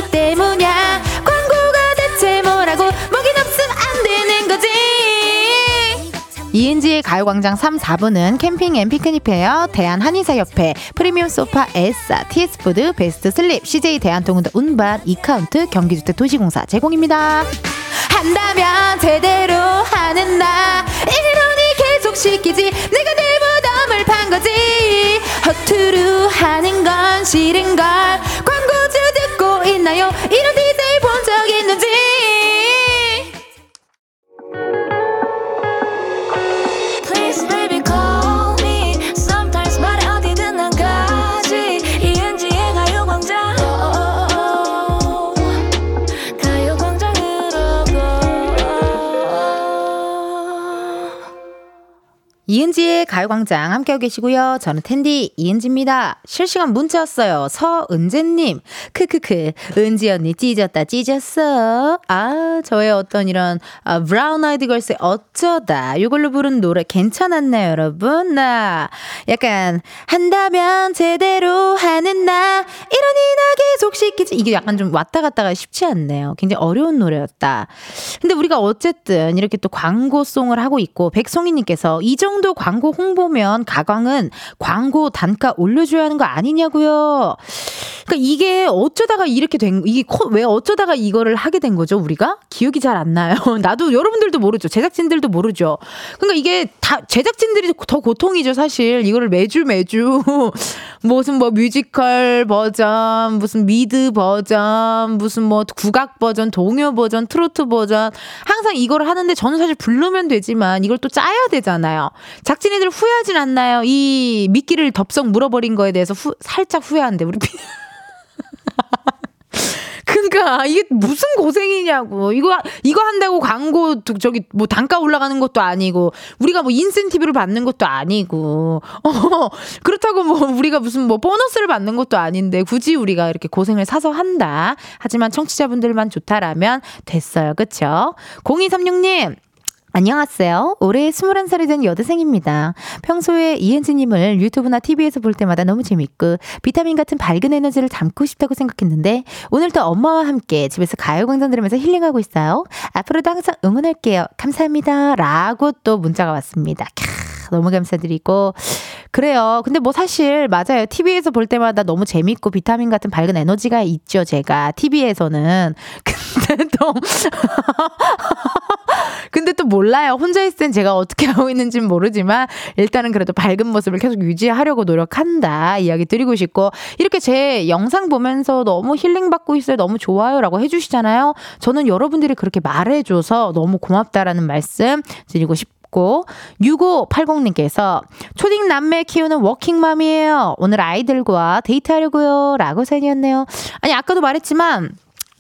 이은지의 가요광장 3, 4부는 캠핑 앤 피크닉 페어, 대한한의사협회, 프리미엄 소파 에싸, TS푸드, 베스트 슬립, CJ 대한통운더 운반, 이카운트, 경기주택 도시공사 제공입니다. 한다면 제대로 하는 나 이러니 계속 시키지. 내가 내 부담을 판 거지. 허투루 하는 건 싫은 걸. 광고주 듣고 있나요? 이런 DJ 본적 있는지 이은지의 가요광장 함께하고 계시고요. 저는 텐디 이은지입니다. 실시간 문자 왔어요. 서은재님. 크크크. 은지 언니 찢었다 찢었어. 아 저의 어떤 이런 아, 브라운 아이드 걸스의 어쩌다 이걸로 부른 노래 괜찮았나요 여러분? 나 약간 한다면 제대로 하는 나 이러니 나 계속 시키지 이게 약간 좀 왔다 갔다가 쉽지 않네요. 굉장히 어려운 노래였다. 근데 우리가 어쨌든 이렇게 또 광고송을 하고 있고 백송이님께서 이정 도 광고 홍보면 가광은 광고 단가 올려줘야 하는 거 아니냐고요. 그러니까 이게 어쩌다가 이렇게 된 이게 코- 왜 어쩌다가 이거를 하게 된 거죠 우리가 기억이 잘 안 나요. 나도 여러분들도 모르죠. 제작진들도 모르죠. 그러니까 이게 다 제작진들이 더 고통이죠 사실 이거를 매주 매주 무슨 뭐 뮤지컬 버전 무슨 미드 버전 무슨 뭐 국악 버전 동요 버전 트로트 버전 항상 이걸 하는데 저는 사실 부르면 되지만 이걸 또 짜야 되잖아요. 작진이들 후회하진 않나요? 이 미끼를 덥석 물어버린 거에 대해서 후, 살짝 후회한데 우리 피- 그러니까 이게 무슨 고생이냐고. 이거 이거 한다고 광고 도- 저기 뭐 단가 올라가는 것도 아니고 우리가 뭐 인센티브를 받는 것도 아니고. 어 그렇다고 뭐 우리가 무슨 뭐 보너스를 받는 것도 아닌데 굳이 우리가 이렇게 고생을 사서 한다. 하지만 청취자분들만 좋다라면 됐어요. 그쵸? 0236님 안녕하세요. 올해 21살이 된 여대생입니다. 평소에 이은지님을 유튜브나 TV에서 볼 때마다 너무 재밌고 비타민 같은 밝은 에너지를 담고 싶다고 생각했는데 오늘도 엄마와 함께 집에서 가요광장 들으면서 힐링하고 있어요. 앞으로도 항상 응원할게요. 감사합니다. 라고 또 문자가 왔습니다. 캬, 너무 감사드리고 그래요. 근데 뭐 사실 맞아요. TV에서 볼 때마다 너무 재밌고 비타민 같은 밝은 에너지가 있죠. 제가 TV에서는 근데 또 근데 또 몰라요. 혼자 있을 땐 제가 어떻게 하고 있는지는 모르지만 일단은 그래도 밝은 모습을 계속 유지하려고 노력한다. 이야기 드리고 싶고 이렇게 제 영상 보면서 너무 힐링 받고 있어요. 너무 좋아요라고 해주시잖아요. 저는 여러분들이 그렇게 말해줘서 너무 고맙다라는 말씀 드리고 싶 고 6580님께서 초딩 남매 키우는 워킹맘이에요. 오늘 아이들과 데이트하려고요. 라고 사연이었네요. 아니 아까도 말했지만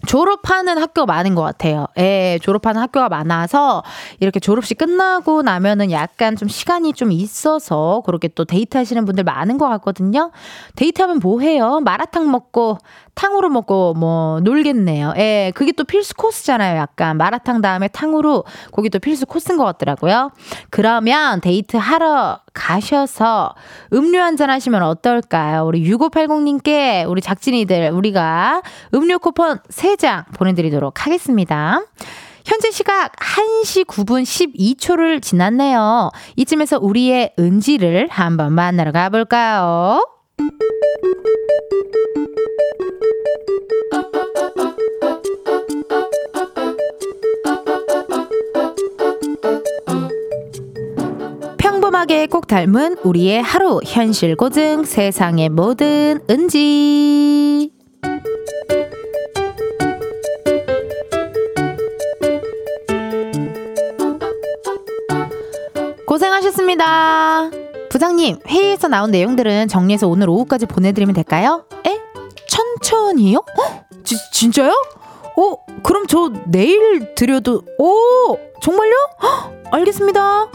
졸업하는 학교가 많은 것 같아요. 예, 졸업하는 학교가 많아서 이렇게 졸업식 끝나고 나면은 약간 좀 시간이 좀 있어서 그렇게 또 데이트 하시는 분들 많은 것 같거든요. 데이트하면 뭐 해요? 마라탕 먹고 탕후루 먹고 뭐 놀겠네요. 예, 그게 또 필수 코스잖아요. 약간 마라탕 다음에 탕후루 거기 또 필수 코스인 것 같더라고요. 그러면 데이트 하러 가셔서 음료 한잔 하시면 어떨까요? 우리 6580님께 우리 작진이들 우리가 음료 쿠폰 3장 보내드리도록 하겠습니다. 현재 시각 1시 9분 12초를 지났네요. 이쯤에서 우리의 은지를 한번 만나러 가볼까요? 평범하게 꼭 닮은 우리의 하루 현실 고증 세상의 모든 은지 고생하셨습니다. 부장님, 회의에서 나온 내용들은 정리해서 오늘 오후까지 보내드리면 될까요? 에? 천천히요? 어? 지, 진짜요? 어, 그럼 저 내일 드려도, 오! 정말요? 헉, 알겠습니다.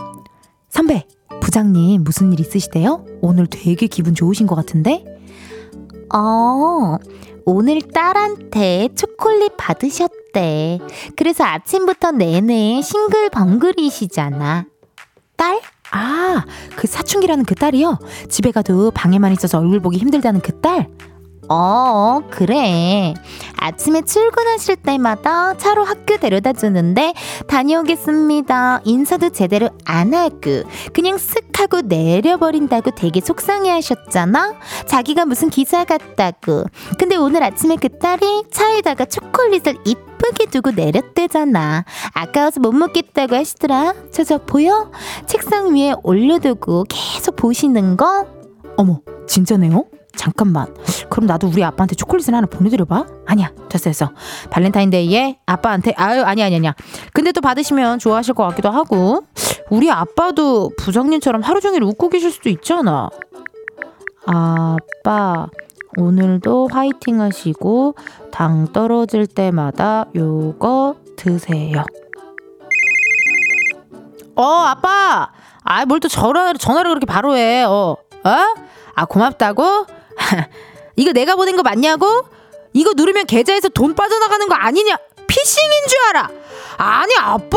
선배, 부장님 무슨 일 있으시대요? 오늘 되게 기분 좋으신 것 같은데? 어, 오늘 딸한테 초콜릿 받으셨대. 그래서 아침부터 내내 싱글벙글이시잖아. 딸? 아, 그 사춘기라는 그 딸이요? 집에 가도 방에만 있어서 얼굴 보기 힘들다는 그 딸? 어, 그래. 아침에 출근하실 때마다 차로 학교 데려다 주는데 다녀오겠습니다. 인사도 제대로 안 하고 그냥 쓱 하고 내려버린다고 되게 속상해 하셨잖아? 자기가 무슨 기사 같다고. 근데 오늘 아침에 그 딸이 차에다가 초콜릿을 이쁘게 두고 내렸대잖아. 아까워서 못 먹겠다고 하시더라. 저 저 보여? 책상 위에 올려두고 계속 보시는 거? 어머, 진짜네요? 잠깐만. 그럼 나도 우리 아빠한테 초콜릿을 하나 보내드려봐. 아니야, 됐어, 됐어. 발렌타인데이에 아빠한테 아유 아니 아니 아니야. 근데 또 받으시면 좋아하실 것 같기도 하고. 우리 아빠도 부장님처럼 하루 종일 웃고 계실 수도 있잖아. 아빠 오늘도 화이팅 하시고 당 떨어질 때마다 요거 드세요. 어, 아빠. 아, 뭘 또 전화, 전화를 그렇게 바로 해. 어, 어? 아, 고맙다고? 이거 내가 보낸 거 맞냐고? 이거 누르면 계좌에서 돈 빠져나가는 거 아니냐? 피싱인 줄 알아. 아니, 아빠!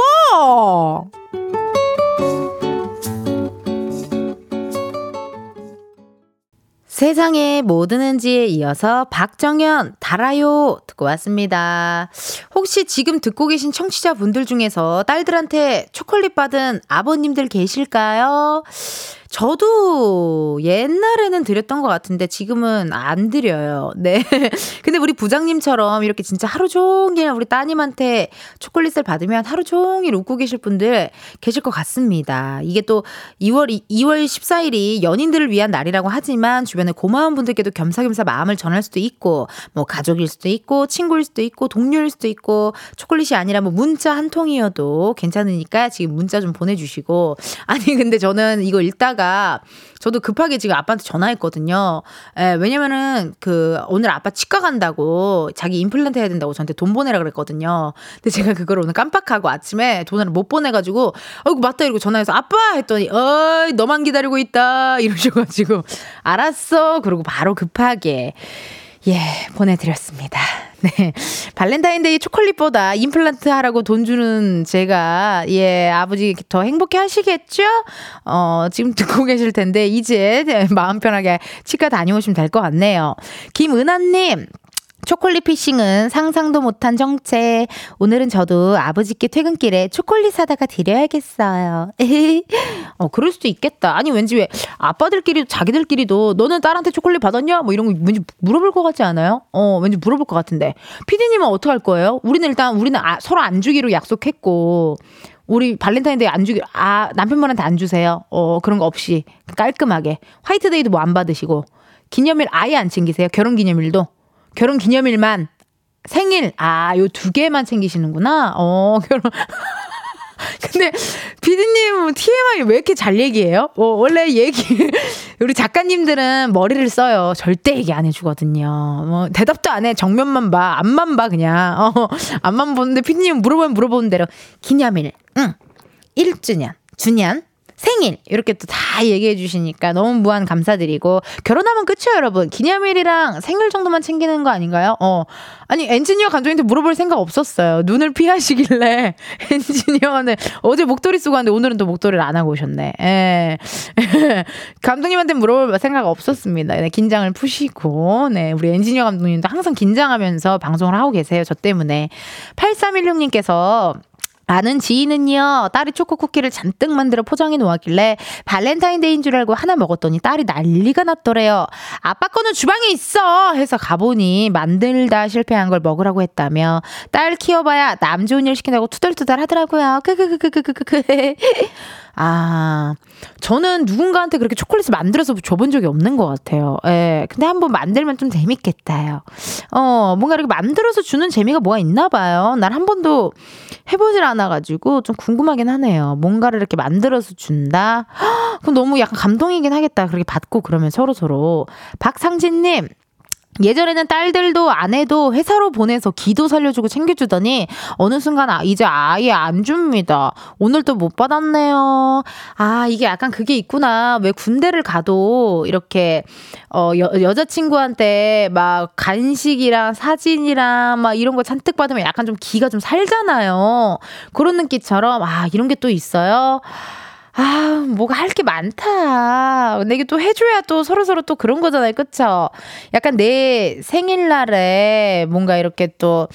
세상에 뭐 드는지에 이어서 박정현 달아요 듣고 왔습니다. 혹시 지금 듣고 계신 청취자분들 중에서 딸들한테 초콜릿 받은 아버님들 계실까요? 저도 옛날에는 드렸던 것 같은데 지금은 안 드려요. 네. 근데 우리 부장님처럼 이렇게 진짜 하루 종일 우리 따님한테 초콜릿을 받으면 하루 종일 웃고 계실 분들 계실 것 같습니다. 이게 또 2월, 2월 14일이 연인들을 위한 날이라고 하지만 주변에 고마운 분들께도 겸사겸사 마음을 전할 수도 있고 뭐 가족일 수도 있고 친구일 수도 있고 동료일 수도 있고 초콜릿이 아니라 뭐 문자 한 통이어도 괜찮으니까 지금 문자 좀 보내주시고 아니 근데 저는 이거 읽다가 저도 급하게 지금 아빠한테 전화했거든요. 예, 왜냐면은 그 오늘 아빠 치과 간다고 자기 임플란트 해야 된다고 저한테 돈 보내라 그랬거든요. 근데 제가 그걸 오늘 깜빡하고 아침에 돈을 못 보내가지고 어이구 맞다 이러고 전화해서 아빠 했더니 어이 너만 기다리고 있다 이러셔가지고 알았어 그러고 바로 급하게 예, 보내드렸습니다. 네. 발렌타인데이 초콜릿보다 임플란트 하라고 돈 주는 제가, 예, 아버지 더 행복해 하시겠죠? 어, 지금 듣고 계실 텐데, 이제 마음 편하게 치과 다녀오시면 될 것 같네요. 김은하님, 초콜릿 피싱은 상상도 못한 정체. 오늘은 저도 아버지께 퇴근길에 초콜릿 사다가 드려야겠어요. 어, 그럴 수도 있겠다. 아니, 왠지 왜 아빠들끼리, 자기들끼리도 너는 딸한테 초콜릿 받았냐? 뭐 이런 거 왠지 물어볼 것 같지 않아요? 어, 왠지 물어볼 것 같은데. 피디님은 어떻게 할 거예요? 우리는 일단, 우리는 아, 서로 안 주기로 약속했고, 우리 발렌타인데이 안 주기, 아, 남편분한테 안 주세요. 어, 그런 거 없이. 깔끔하게. 화이트데이도 뭐 안 받으시고. 기념일 아예 안 챙기세요. 결혼 기념일도. 결혼 기념일만 생일 아 요 두 개만 챙기시는구나. 어 결혼 근데 피디님 TMI 왜 이렇게 잘 얘기해요? 어, 원래 얘기 우리 작가님들은 머리를 써요. 절대 얘기 안 해주거든요. 뭐 대답도 안 해. 정면만 봐. 앞만 봐 그냥. 어, 앞만 보는데 피디님 물어보면 물어보는 대로 기념일, 응, 1주년, 주년, 생일 이렇게 또 다 얘기해 주시니까 너무 무한 감사드리고. 결혼하면 끝이에요 여러분. 기념일이랑 생일 정도만 챙기는 거 아닌가요? 어. 아니 엔지니어 감독님한테 물어볼 생각 없었어요. 눈을 피하시길래 엔지니어는 어제 목도리 쓰고 왔는데 오늘은 또 목도리를 안 하고 오셨네. 예. 감독님한테 물어볼 생각 없었습니다. 네, 긴장을 푸시고. 네 우리 엔지니어 감독님도 항상 긴장하면서 방송을 하고 계세요 저 때문에. 8316님께서 아는 지인은요, 딸이 초코 쿠키를 잔뜩 만들어 포장해 놓았길래 발렌타인데이인 줄 알고 하나 먹었더니 딸이 난리가 났더래요. 아빠 거는 주방에 있어! 해서 가보니 만들다 실패한 걸 먹으라고 했다며 딸 키워봐야 남 좋은 일 시킨다고 투덜투덜 하더라고요. 크크크크크크크. 아, 저는 누군가한테 그렇게 초콜릿을 만들어서 줘본 적이 없는 것 같아요. 예. 근데 한번 만들면 좀 재밌겠다요. 어, 뭔가 이렇게 만들어서 주는 재미가 뭐가 있나 봐요. 난 한 번도 해보질 않아가지고 좀 궁금하긴 하네요. 뭔가를 이렇게 만들어서 준다? 헉, 그럼 너무 약간 감동이긴 하겠다. 그렇게 받고 그러면 서로서로. 박상진님, 예전에는 딸들도 아내도 회사로 보내서 기도 살려주고 챙겨주더니 어느 순간 아, 이제 아예 안 줍니다. 오늘도 못 받았네요. 아 이게 약간 그게 있구나. 왜 군대를 가도 이렇게 어 여, 여자친구한테 막 간식이랑 사진이랑 막 이런 거 잔뜩 받으면 약간 좀 기가 좀 살잖아요. 그런 느낌처럼 아 이런 게 또 있어요. 아, 뭐가 할 게 많다. 근데 이게 또 해줘야 또 서로서로 또 그런 거잖아요. 그쵸? 약간 내 생일날에 뭔가 이렇게 또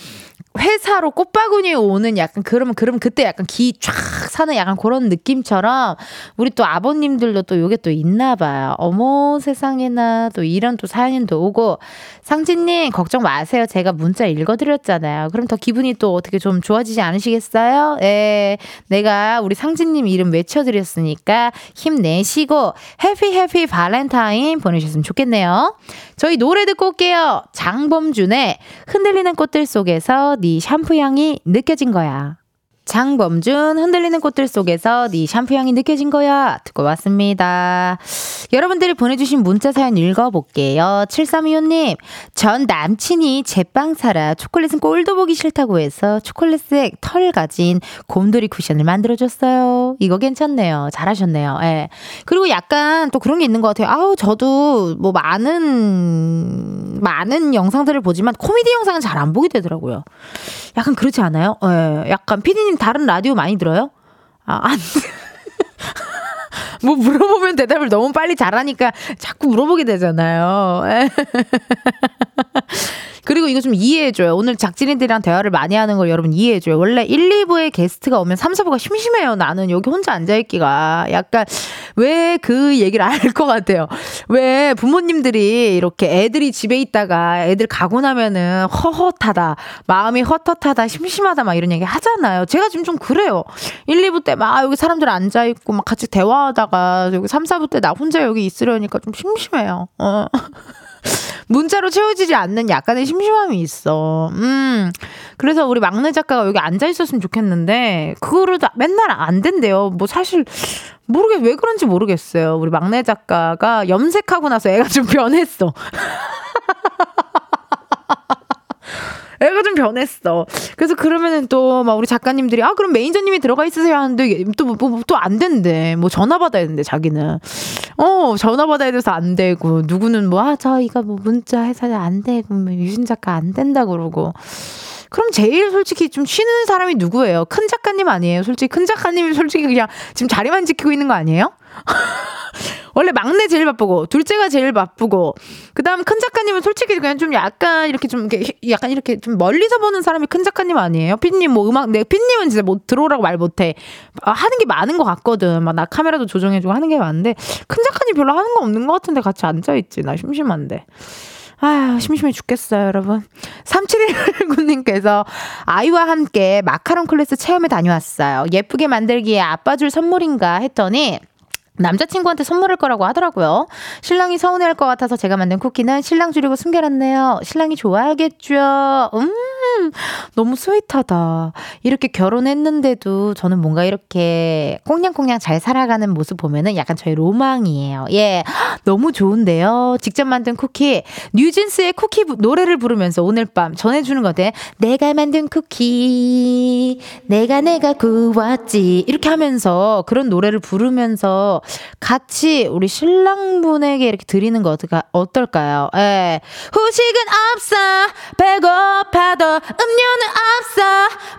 회사로 꽃바구니 오는 약간 그러면 그러면 그때 약간 기 쫙 사는 약간 그런 느낌처럼 우리 또 아버님들도 또 요게 또 있나 봐요. 어머 세상에나 또 이런 또 사연도 오고 상진님 걱정 마세요. 제가 문자 읽어드렸잖아요. 그럼 더 기분이 또 어떻게 좀 좋아지지 않으시겠어요? 예, 내가 우리 상진님 이름 외쳐드렸으니까 힘내시고 해피 해피 발렌타인 보내셨으면 좋겠네요. 저희 노래 듣고 올게요. 장범준의 흔들리는 꽃들 속에서 네 샴푸 향이 느껴진 거야. 장범준 흔들리는 꽃들 속에서 네 샴푸 향이 느껴진 거야 듣고 왔습니다. 여러분들이 보내주신 문자 사연 읽어볼게요. 7325님 전 남친이 제빵 사라 초콜릿은 꼴도 보기 싫다고 해서 초콜릿색 털 가진 곰돌이 쿠션을 만들어줬어요. 이거 괜찮네요. 잘하셨네요. 예. 그리고 약간 또 그런 게 있는 것 같아요. 아우 저도 뭐 많은 많은 영상들을 보지만 코미디 영상은 잘 안 보게 되더라고요. 약간 그렇지 않아요? 예. 약간 피디님 다른 라디오 많이 들어요? 아, 안. 뭐 물어보면 대답을 너무 빨리 잘하니까 자꾸 물어보게 되잖아요. 예. 그리고 이거 좀 이해해줘요. 오늘 작진이들이랑 대화를 많이 하는 걸 여러분 이해해줘요. 원래 1, 2부에 게스트가 오면 3, 4부가 심심해요. 나는 여기 혼자 앉아있기가. 약간 왜 그 얘기를 알 것 같아요. 왜 부모님들이 이렇게 애들이 집에 있다가 애들 가고 나면은 허헛하다. 마음이 헛헛하다. 심심하다. 막 이런 얘기 하잖아요. 제가 지금 좀 그래요. 1, 2부 때 막 여기 사람들 앉아있고 막 같이 대화하다가 여기 3, 4부 때 나 혼자 여기 있으려니까 좀 심심해요. 어. 문자로 채워지지 않는 약간의 심심함이 있어. 음. 그래서 우리 막내 작가가 여기 앉아 있었으면 좋겠는데, 그거를 다 맨날 안 된대요. 뭐 사실, 모르겠, 왜 그런지 모르겠어요. 우리 막내 작가가 염색하고 나서 애가 좀 변했어. 애가 좀 변했어. 그래서 그러면은 또 막 우리 작가님들이 아 그럼 매니저님이 들어가 있으세요 하는데 또또 안 된대. 뭐 전화 받아야 된대 자기는. 어 전화 받아야 돼서 안 되고 누구는 뭐 아 저희가 뭐 문자 해서 안 되고 뭐 유진 작가 안 된다 그러고. 그럼 제일 솔직히 좀 쉬는 사람이 누구예요? 큰 작가님 아니에요? 솔직히 큰 작가님이 솔직히 그냥 지금 자리만 지키고 있는 거 아니에요? 원래 막내 제일 바쁘고 둘째가 제일 바쁘고 그다음 큰 작가님은 솔직히 그냥 좀 약간 이렇게 좀 이렇게 약간 이렇게 좀 멀리서 보는 사람이 큰 작가님 아니에요? 피디님 뭐 음악 내 피디님은 진짜 뭐 들어오라고 말 못해 아, 하는 게 많은 것 같거든 막 나 카메라도 조정해주고 하는 게 많은데 큰 작가님 별로 하는 거 없는 것 같은데 같이 앉아 있지 나 심심한데. 아유, 심심해 죽겠어요, 여러분. 3719님께서 아이와 함께 마카롱 클래스 체험에 다녀왔어요. 예쁘게 만들기에 아빠 줄 선물인가 했더니 남자친구한테 선물할 거라고 하더라고요. 신랑이 서운해할 것 같아서 제가 만든 쿠키는 신랑 주려고 숨겨놨네요. 신랑이 좋아하겠죠. 음, 너무 스윗하다. 이렇게 결혼했는데도 저는 뭔가 이렇게 꽁냥꽁냥 잘 살아가는 모습 보면은 약간 저의 로망이에요. 예, 너무 좋은데요. 직접 만든 쿠키. 뉴진스의 쿠키 부- 노래를 부르면서 오늘 밤 전해주는 거대. 내가 만든 쿠키, 내가 내가 구웠지. 이렇게 하면서 그런 노래를 부르면서 같이 우리 신랑분에게 이렇게 드리는 거 어떨까, 어떨까요? 예. 후식은 없어, 배고파도, 음료는 없어,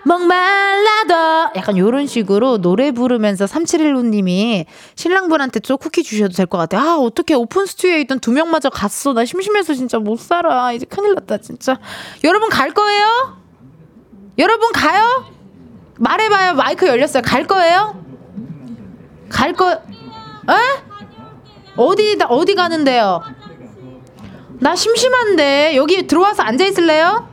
목말라도. 약간 요런 식으로 노래 부르면서 3715님이 신랑분한테 또 쿠키 주셔도 될 것 같아요. 아, 어떻게 오픈 스튜디오에 있던 두 명마저 갔어. 나 심심해서 진짜 못 살아. 이제 큰일 났다, 진짜. 여러분 갈 거예요? 여러분 가요? 말해봐요. 마이크 열렸어요. 갈 거예요? 갈 거, 에? 어디, 어디 가는데요? 나 심심한데, 여기 들어와서 앉아 있을래요?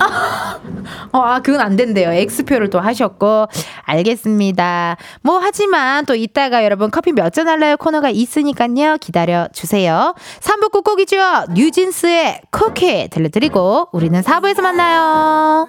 어, 아, 그건 안 된대요. X표를 또 하셨고. 알겠습니다. 뭐, 하지만 또 이따가 여러분 커피 몇 잔 할래요? 코너가 있으니까요. 기다려 주세요. 3부 끝곡이죠. 뉴진스의 쿠키 들려드리고, 우리는 4부에서 만나요.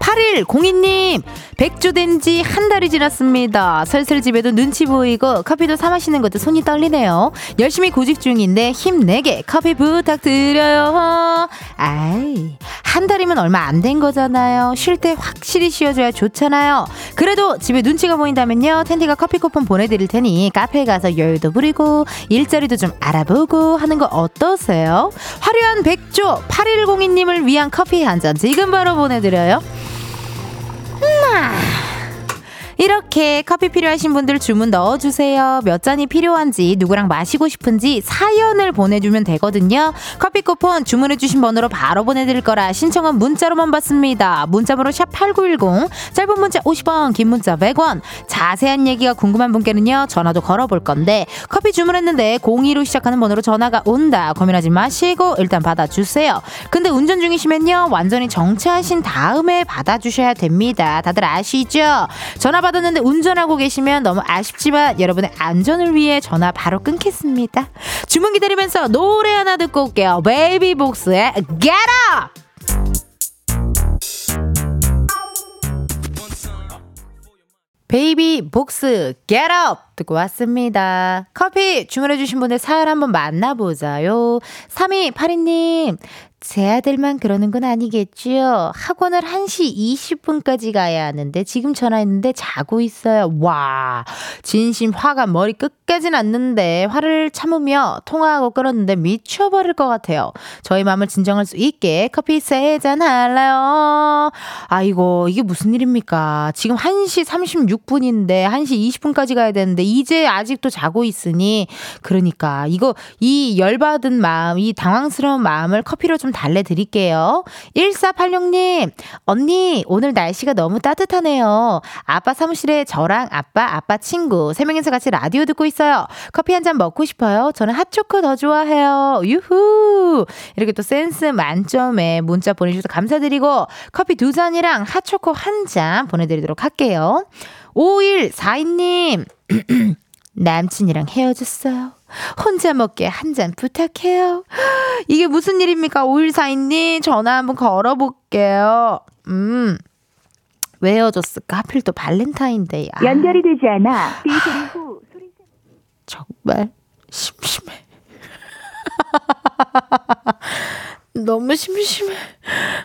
8102님, 백주 된 지 한 달이 지났습니다. 슬슬 집에도 눈치 보이고 커피도 사 마시는 것도 손이 떨리네요. 열심히 고집 중인데 힘내게 커피 부탁드려요. 아이, 한한 달이면 얼마 안 된 거잖아요. 쉴 때 확실히 쉬어줘야 좋잖아요. 그래도 집에 눈치가 보인다면요. 텐디가 커피 쿠폰 보내드릴 테니 카페에 가서 여유도 부리고 일자리도 좀 알아보고 하는 거 어떠세요? 화려한 백조 8102님을 위한 커피 한 잔 지금 바로 보내드려요. 嗯嘛。 이렇게 커피 필요하신 분들 주문 넣어주세요. 몇 잔이 필요한지, 누구랑 마시고 싶은지 사연을 보내주면 되거든요. 커피 쿠폰 주문해주신 번호로 바로 보내드릴 거라 신청은 문자로만 받습니다. 문자번호 샵8910, 짧은 문자 50원, 긴 문자 100원. 자세한 얘기가 궁금한 분께는요, 전화도 걸어볼 건데, 커피 주문했는데 02로 시작하는 번호로 전화가 온다. 고민하지 마시고 일단 받아주세요. 근데 운전 중이시면요, 완전히 정차하신 다음에 받아주셔야 됩니다. 다들 아시죠? 전화 받 았는데 운전하고 계시면 너무 아쉽지만 여러분의 안전을 위해 전화 바로 끊겠습니다. 주문 기다리면서 노래 하나 듣고 올게요. 베이비복스의 Get Up! 베이비 복스 Get Up 듣고 왔습니다. 커피 주문해주신 분의 사연 한번 만나보자요. 3282님 제 아들만 그러는 건 아니겠지요. 학원을 1시 20분까지 가야 하는데 지금 전화했는데 자고 있어요. 와 진심 화가 머리 끝까지 났는데 화를 참으며 통화하고 끊었는데 미쳐버릴 것 같아요. 저희 마음을 진정할 수 있게 커피 세 잔 할래요. 아이고 이게 무슨 일입니까? 지금 1시 36분인데 1시 20분까지 가야 되는데 이제 아직도 자고 있으니 그러니까 이거 이 열받은 마음 이 당황스러운 마음을 커피로 좀 달래 드릴게요. 1486님 언니 오늘 날씨가 너무 따뜻하네요. 아빠 사무실에 저랑 아빠 아빠 친구 세 명이서 같이 라디오 듣고 있어요. 커피 한 잔 먹고 싶어요. 저는 핫초코 더 좋아해요. 유후 이렇게 또 센스 만점에 문자 보내주셔서 감사드리고 커피 두 잔이랑 핫초코 한 잔 보내드리도록 할게요. 5142님 남친이랑 헤어졌어요. 혼자 먹게 한 잔 부탁해요. 이게 무슨 일입니까? 5142님 전화 한번 걸어볼게요. 음. 왜 헤어졌을까? 하필 또 발렌타인데이. 아, 연결이 되지 않아 삐 소리 후 소리 정말 심심해. 너무 심심해.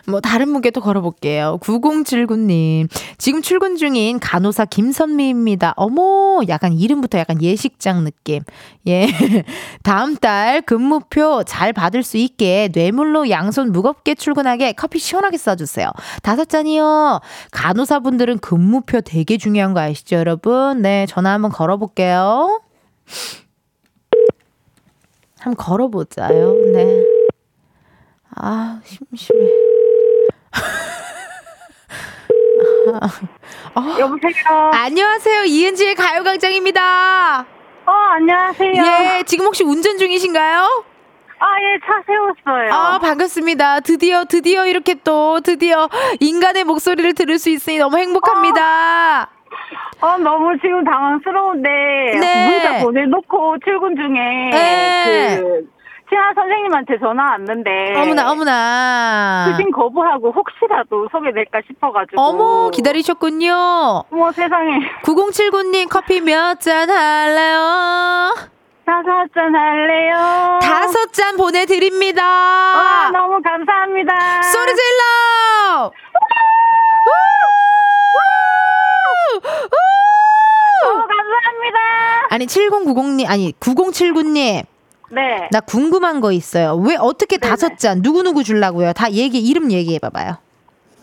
뭐 다른 또 걸어볼게요. 9079님. 지금 출근 중인 간호사 김선미입니다. 어머, 약간 이름부터 약간 예식장 느낌. 예. 다음 달 근무표 잘 받을 수 있게 뇌물로 양손 무겁게 출근하게 커피 시원하게 쏴주세요. 다섯 잔이요. 간호사분들은 근무표 되게 중요한 거 아시죠, 여러분? 네, 전화 한번 걸어볼게요. 한번 걸어보자요. 네. 아, 심심해. 아, 여보세요 안녕하세요. 이은지의 가요광장입니다. 어 안녕하세요 예, 지금 혹시 운전 중이신가요? 아 예 차 세웠어요 아, 반갑습니다. 드디어, 드디어 이렇게 또, 드디어 인간의 목소리를 들을 수 있으니 너무 행복합니다. 어 너무 지금 당황스러운데 네. 문자 보내놓고 출근 중에 네. 그 친한 선생님한테 전화 왔는데 어머나, 어머나. 수신 거부하고 혹시라도 소개될까 싶어가지고 어머, 기다리셨군요. 어머 세상에 9079님 커피 몇 잔 할래요? 다섯 잔 할래요 다섯 잔 보내드립니다. 와 너무 감사합니다 소리 질러! 너무 감사합니다 아니 7090님 아니 9079님 네 나 궁금한 거 있어요. 왜 어떻게 다섯 잔 누구 누구 주려고요? 다 얘기 이름 얘기해 봐봐요.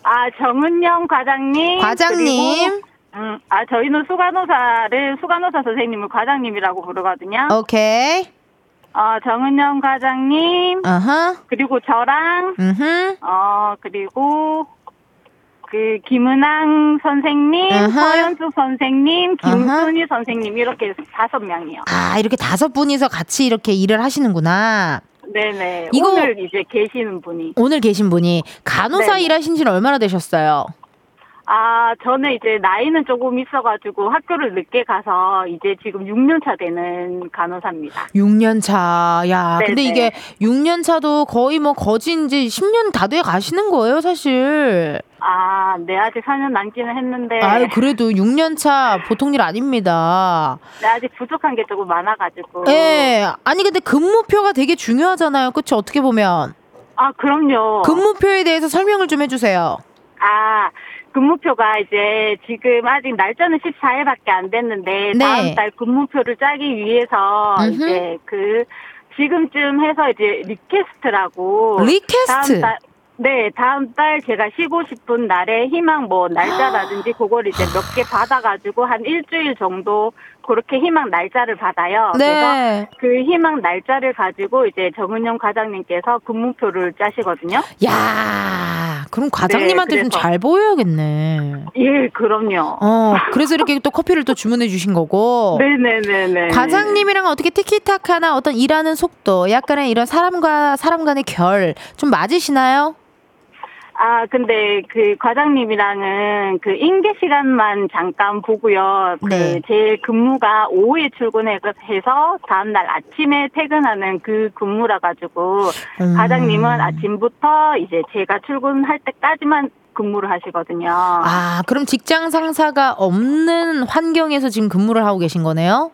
아, 정은영 과장님. 과장님. 그리고, 음, 아, 저희는 수간호사를, 수간호사 선생님을 과장님이라고 부르거든요. 오케이. 어, 정은영 과장님. 어허. 그리고 저랑, 음. 어, 그리고, 그, 김은항 선생님, 아하. 서현수 선생님. 김순희 선생님, 이렇게 다섯 명이요. 아 이렇게 다섯 분이서 같이 이렇게 일을 하시는구나. 네네. 이거- 오늘 이제 계시는 분이. 오늘 계신 분이 간호사 네네. 일하신 지는 얼마나 되셨어요? 아, 저는 이제 나이는 조금 있어가지고 학교를 늦게 가서 이제 지금 6년 차 되는 간호사입니다. 6년 차. 야, 근데 네네. 이게 6년 차도 거의 뭐 거진 이제 10년 다 돼 가시는 거예요, 사실. 아, 네, 아직 4년 남기는 했는데. 아유, 그래도 6년 차 보통 일 아닙니다. 네, 아직 부족한 게 조금 많아가지고. 예. 아니 근데 근무표가 되게 중요하잖아요. 그쵸 어떻게 보면. 아, 그럼요. 근무표에 대해서 설명을 좀 해주세요. 아, 근무표가 이제 지금 아직 날짜는 14일밖에 안 됐는데 네. 다음 달 근무표를 짜기 위해서 음흠. 이제 그 지금쯤 해서 이제 request라고 request? 다음 달 네, 다음 달 제가 쉬고 싶은 날에 희망 뭐 날짜라든지 그걸 이제 몇 개 받아가지고 한 일주일 정도 그렇게 희망 날짜를 받아요. 그래서 네. 그 희망 날짜를 가지고 이제 정은영 과장님께서 근무표를 짜시거든요. 야, 그럼 과장님한테 네, 좀 그래서. 잘 보여야겠네. 예, 그럼요. 어, 그래서 이렇게 또 커피를 또 주문해 주신 거고. 네 네 네 네. 과장님이랑 어떻게 티키타카나 어떤 일하는 속도, 약간의 이런 사람과 사람 간의 결 좀 맞으시나요? 아, 근데 그 과장님이랑은 그 인계 시간만 잠깐 보고요. 네. 그제 근무가 오후에 출근해서 다음날 아침에 퇴근하는 그 근무라 가지고 음. 과장님은 아침부터 이제 제가 출근할 때까지만 근무를 하시거든요. 아, 그럼 직장 상사가 없는 환경에서 지금 근무를 하고 계신 거네요?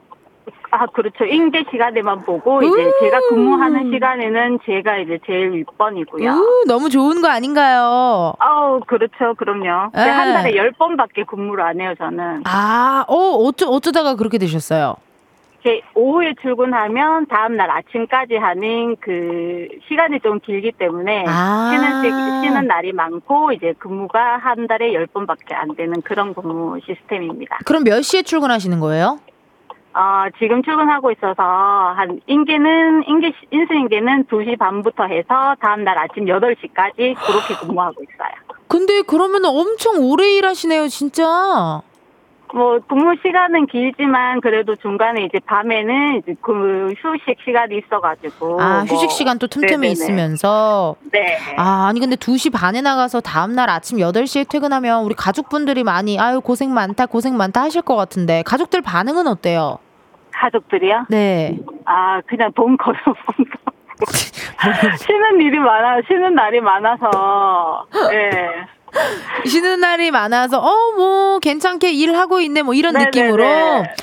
아, 그렇죠. 인계 시간에만 보고 이제 음. 제가 근무하는 시간에는 제가 이제 제일 윗번이고요. 우, 너무 좋은 거 아닌가요? 아우, 그렇죠. 그럼요. 네. 한 달에 열번밖에 근무를 안 해요, 저는. 아, 어, 어쩌, 어쩌다가 그렇게 되셨어요? 제 오후에 출근하면 다음날 아침까지 하는 그 시간이 좀 길기 때문에 아. 쉬는, 시- 쉬는 날이 많고 이제 근무가 한 달에 열번밖에 안 되는 그런 근무 시스템입니다. 그럼 몇 시에 출근하시는 거예요? 어, 지금 출근하고 있어서 한 인계는 인계 시- 인수 인계는 2시 반부터 해서 다음 날 아침 8시까지 그렇게 근무하고 있어요. 근데 그러면 엄청 오래 일하시네요, 진짜. 뭐 근무 시간은 길지만 그래도 중간에 이제 밤에는 이제 그 휴식 시간이 있어가지고 아, 뭐- 휴식 시간 또 틈틈이 네네네. 있으면서. 네. 아, 아니 근데 2시 반에 나가서 다음날 아침 8시에 퇴근하면 우리 가족분들이 많이 아유 고생 많다 고생 많다 하실 것 같은데 가족들 반응은 어때요? 가족들이요? 네. 아 그냥 돈 걸어본다. 쉬는 일이 많아 쉬는 날이 많아서 네. 쉬는 날이 많아서 어 뭐 괜찮게 일하고 있네 뭐 이런 네네네. 느낌으로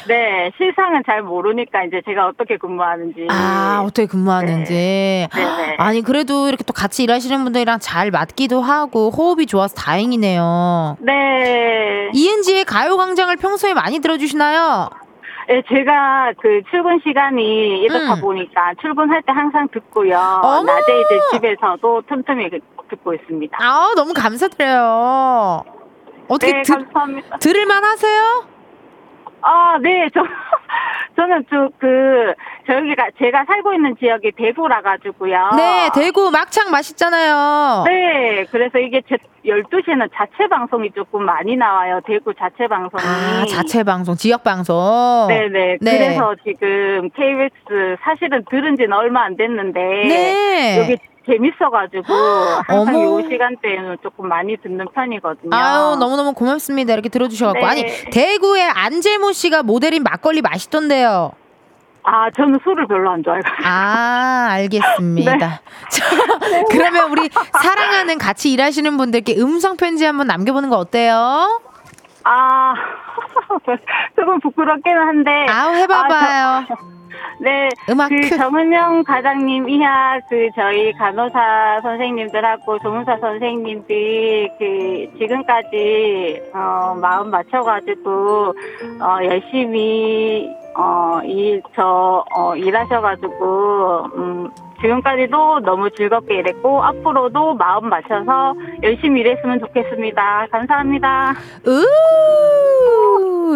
네 실상은 잘 모르니까 이제 제가 어떻게 근무하는지 아 어떻게 근무하는지 네네. 아니 그래도 이렇게 또 같이 일하시는 분들이랑 잘 맞기도 하고 호흡이 좋아서 다행이네요. 네. 이은지의 가요광장을 평소에 많이 들어주시나요? 네, 제가 그 출근 시간이 이렇다 음. 보니까 출근할 때 항상 듣고요. 어머! 낮에 이제 집에서도 틈틈이 그- 듣고 있습니다. 아 너무 감사드려요. 어떻게 네, 들, 감사합니다. 들을만 하세요? 아, 네, 저, 저는 저, 그, 저기가, 제가 살고 있는 지역이 대구라 가지고요. 네, 대구 막창 맛있잖아요. 네, 그래서 이게 제 12시에는 자체 방송이 조금 많이 나와요. 대구 자체 방송이. 아, 자체 방송, 지역 방송. 네네. 네. 그래서 지금 KBS 사실은 들은 지는 얼마 안 됐는데. 네. 여기 재밌어가지고 항상 어머. 이 시간대에는 조금 많이 듣는 편이거든요. 아유, 너무너무 고맙습니다. 이렇게 들어주셔갖고. 네. 아니, 대구의 안재모 씨가 모델인 막걸리 맛있던데요. 아, 저는 술을 별로 안 좋아해가지고. 아, 알겠습니다. 네. 자, 그러면 우리 사랑하는 같이 일하시는 분들께 음성 편지 한번 남겨보는 거 어때요? 아, 조금 부끄럽기는 한데. 아우, 해봐봐요. 아, 저- 네, 음악 그 큐. 정은영 과장님 이하 그 저희 간호사 선생님들하고 조문사 선생님들이 그 지금까지 어 마음 맞춰가지고 어 열심히 어일저어 일하셔가지고 음 지금까지도 너무 즐겁게 일했고 앞으로도 마음 맞춰서 열심히 일했으면 좋겠습니다. 감사합니다. 으,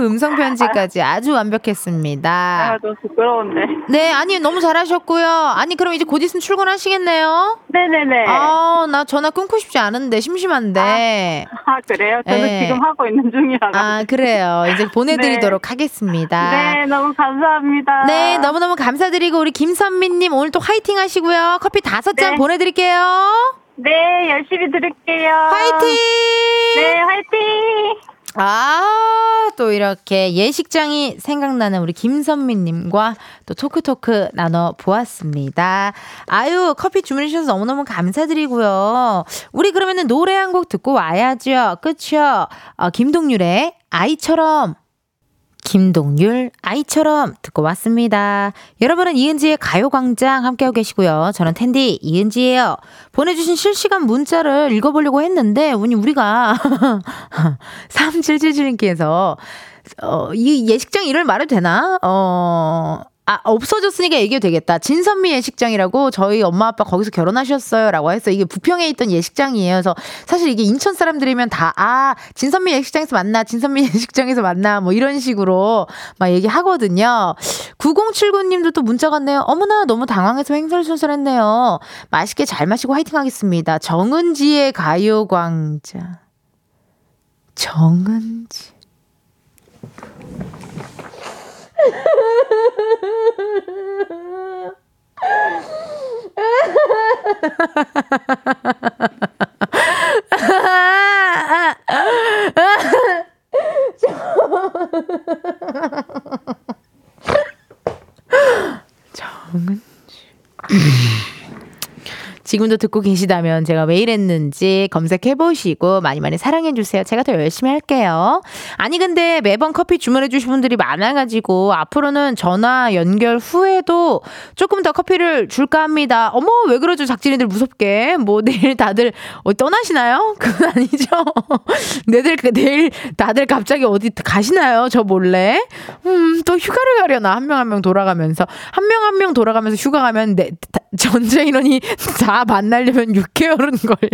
음성 편지까지 아주 완벽했습니다. 아, 너무 부끄러운데. 네, 아니 너무 잘하셨고요. 아니 그럼 이제 곧 있으면 출근하시겠네요. 네네네. 아, 나 전화 끊고 싶지 않은데 심심한데. 아 그래요? 저는 네. 지금 하고 있는 중이라. 아, 그래요. 이제 보내드리도록 하겠습니다. 네, 너무 감사합니다. 네, 너무 너무 감사드리고 우리 김선미님 오늘 또 화이팅 하시고요. 커피 다섯 잔 네. 보내드릴게요. 네, 열심히 들을게요. 화이팅! 네, 화이팅! 아, 또 이렇게 예식장이 생각나는 우리 김선미님과 또 토크토크 나눠보았습니다. 아유, 커피 주문해주셔서 너무너무 감사드리고요. 우리 그러면은 노래 한 곡 듣고 와야죠. 그쵸? 어, 김동률의 아이처럼. 김동률 아이처럼 듣고 왔습니다. 여러분은 이은지의 가요광장 함께하고 계시고요. 저는 텐디 이은지예요. 보내주신 실시간 문자를 읽어보려고 했는데 우리 우리가 3777님께서 어, 이 예식장 이름을 말해도 되나? 어, 아, 없어졌으니까 얘기해도 되겠다. 진선미 예식장이라고 저희 엄마 아빠 거기서 결혼하셨어요. 라고 했어요. 이게 부평에 있던 예식장이에요. 그래서 사실 이게 인천 사람들이면 다, 아, 진선미 예식장에서 만나, 진선미 예식장에서 만나, 뭐 이런 식으로 막 얘기하거든요. 9079님도 또 문자 갔네요. 어머나, 너무 당황해서 횡설수설했네요. 맛있게 잘 마시고 화이팅 하겠습니다. 정은지의 가요광장. 정은지. 정은지. 지금도 듣고 계시다면 제가 왜 이랬는지 검색해 보시고 많이 많이 사랑해 주세요. 제가 더 열심히 할게요. 아니 근데 매번 커피 주문해 주신 분들이 많아 가지고 앞으로는 전화 연결 후에도 조금 더 커피를 줄까 합니다. 어머 왜 그러죠? 작진이들 무섭게. 뭐 내일 다들 어, 떠나시나요? 그건 아니죠. 내들 내일 다들 갑자기 어디 가시나요? 저 몰래. 음, 또 휴가를 가려나 한 명 한명 돌아가면서 한 명 한 명 돌아가면서 휴가 가면 내, 다- 전체 인원이 다 만나려면 6개월은 걸려.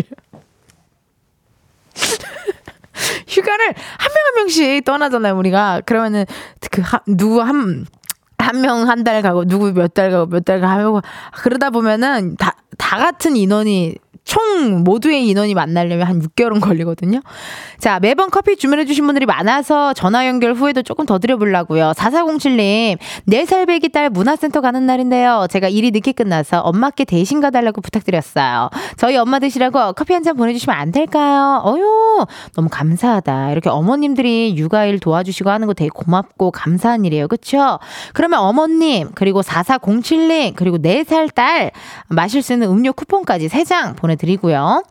휴가를 한명한 명씩 떠나잖아요, 우리가. 그러면은 그 하, 누구 한 한 명 한 달 가고 누구 몇 달 가고 몇 달 가고 그러다 보면은 다 다 같은 인원이 총 모두의 인원이 만나려면 한 6개월은 걸리거든요. 자, 매번 커피 주문해주신 분들이 많아서 전화 연결 후에도 조금 더 드려보려고요. 4407님, 4살 배기 딸 문화센터 가는 날인데요. 제가 일이 늦게 끝나서 엄마께 대신 가달라고 부탁드렸어요. 저희 엄마 드시라고 커피 한 잔 보내주시면 안 될까요? 어유 너무 감사하다. 이렇게 어머님들이 육아일 도와주시고 하는 거 되게 고맙고 감사한 일이에요. 그쵸? 그러면 어머님, 그리고 4407님, 그리고 4살 딸 마실 수 있는 음료 쿠폰까지 3장 보내 드리고요.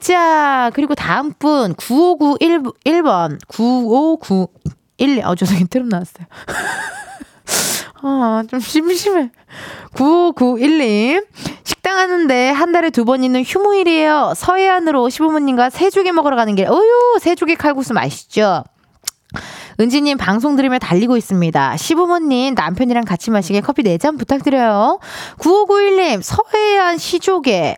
자, 그리고 다음 분, 9591번, 9591, 어, 죄송해요. 트름 나왔어요. 아, 좀 심심해. 9591님. 식당 하는데 한 달에 두 번 있는 휴무일이에요. 서해안으로 시부모님과 새조개 먹으러 가는 길. 어유 새조개 칼국수 맛있죠? 은지님 방송 들으며 달리고 있습니다. 시부모님 남편이랑 같이 마시게 커피 4잔 부탁드려요. 9591님 서해안 시조개.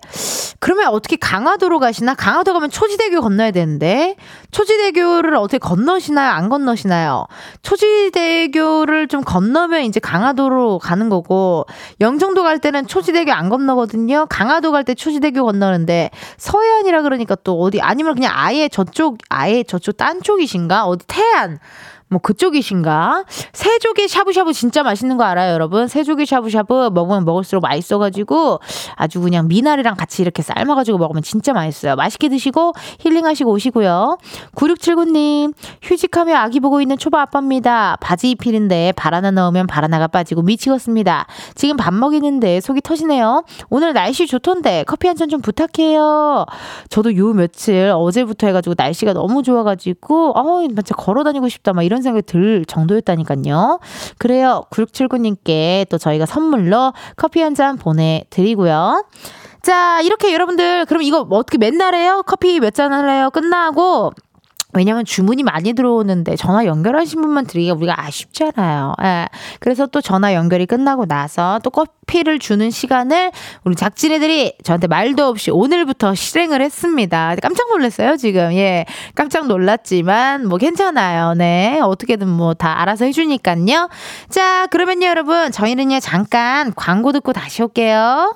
그러면 어떻게 강화도로 가시나? 강화도 가면 초지대교 건너야 되는데 초지대교를 어떻게 건너시나요? 안 건너시나요? 초지대교를 좀 건너면 이제 강화도로 가는 거고 영종도 갈 때는 초지대교 안 건너거든요. 강화도 갈 때 초지대교 건너는데 서해안이라 그러니까 또 어디 아니면 그냥 아예 저쪽 아예 저쪽 딴 쪽이신가? 어디 태안 뭐 그쪽이신가? 새조개 샤브샤브 진짜 맛있는 거 알아요, 여러분? 새조개 샤브샤브 먹으면 먹을수록 맛있어가지고 아주 그냥 미나리랑 같이 이렇게 삶아가지고 먹으면 진짜 맛있어요. 맛있게 드시고 힐링하시고 오시고요. 9679님, 휴직하며 아기 보고 있는 초보 아빠입니다. 바지 입히는데 발 하나 넣으면 발 하나가 빠지고 미치겠습니다. 지금 밥 먹이는데 속이 터지네요. 오늘 날씨 좋던데 커피 한 잔 좀 부탁해요. 저도 요 며칠 어제부터 해가지고 날씨가 너무 좋아가지고 어 진짜 걸어 다니고 싶다 막 이런 생각이 들 정도였다니까요. 그래요. 9679님께 또 저희가 선물로 커피 한 잔 보내드리고요. 자 이렇게 여러분들 그럼 이거 뭐 어떻게 맨날 해요? 커피 몇 잔 할래요? 끝나고 왜냐면 주문이 많이 들어오는데 전화 연결하신 분만 드리기가 우리가 아쉽잖아요. 예. 그래서 또 전화 연결이 끝나고 나서 또 커피를 주는 시간을 우리 작진이들이 저한테 말도 없이 오늘부터 실행을 했습니다. 깜짝 놀랐어요, 지금. 예. 깜짝 놀랐지만 뭐 괜찮아요. 네. 어떻게든 뭐 다 알아서 해주니까요. 자, 그러면요, 여러분. 저희는요, 잠깐 광고 듣고 다시 올게요.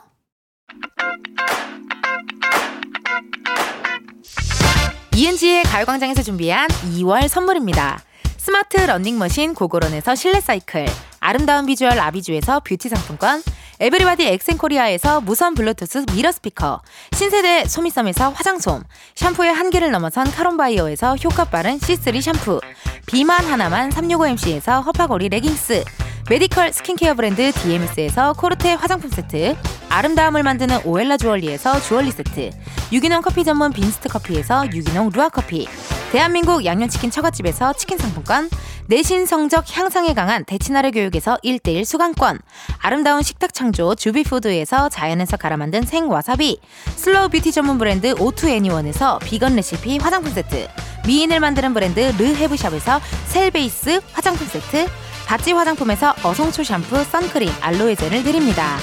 이은지의 가요광장에서 준비한 2월 선물입니다. 스마트 러닝머신 고고런에서 실내 사이클, 아름다운 비주얼 아비주에서 뷰티 상품권, everybody 엑센코리아에서 무선 블루투스 mirror 스피커, 신세대 소미섬에서 화장솜, 샴푸의 한계를 넘어선 카론바이어에서 효과 빠른 C3 샴푸, 비만 하나만 365MC에서 허파고리 레깅스, medical skincare 브랜드 DMS에서 코르테 화장품 세트, 아름다움을 만드는 오엘라 주얼리에서 주얼리 세트, 유기농 커피 전문 빈스트 커피에서 유기농 루아 커피, 대한민국 양념치킨 처갓집에서 치킨 상품권, 내신 성적 향상에 강한 대치나래 교육에서 1대1 수강권 아름다운 식탁 창조 주비푸드에서 자연에서 갈아 만든 생와사비 slow beauty 전문 브랜드 오투애니원에서 vegan recipe 화장품 세트 미인을 만드는 브랜드 르헤브샵에서 셀베이스 화장품 세트 바찌 화장품에서 어송초 샴푸 선크림 알로에 젤을 드립니다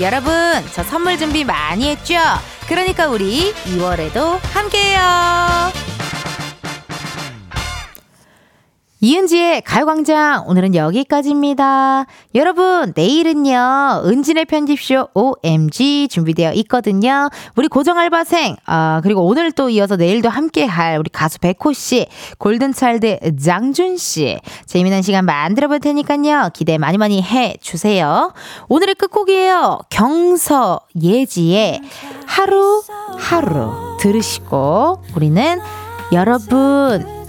여러분 저 선물 준비 많이 했죠? 그러니까 우리 2월에도 함께해요 이은지의 가요광장 오늘은 여기까지입니다. 여러분 내일은요 은진의 편집쇼 OMG 준비되어 있거든요. 우리 고정 알바생 아 그리고 오늘 또 이어서 내일도 함께할 우리 가수 백호 씨, 골든차일드 장준 씨 재미난 시간 만들어 볼 테니까요 기대 많이 많이 해 주세요. 오늘의 끝곡이에요 경서 예지의 하루 하루 들으시고 우리는 여러분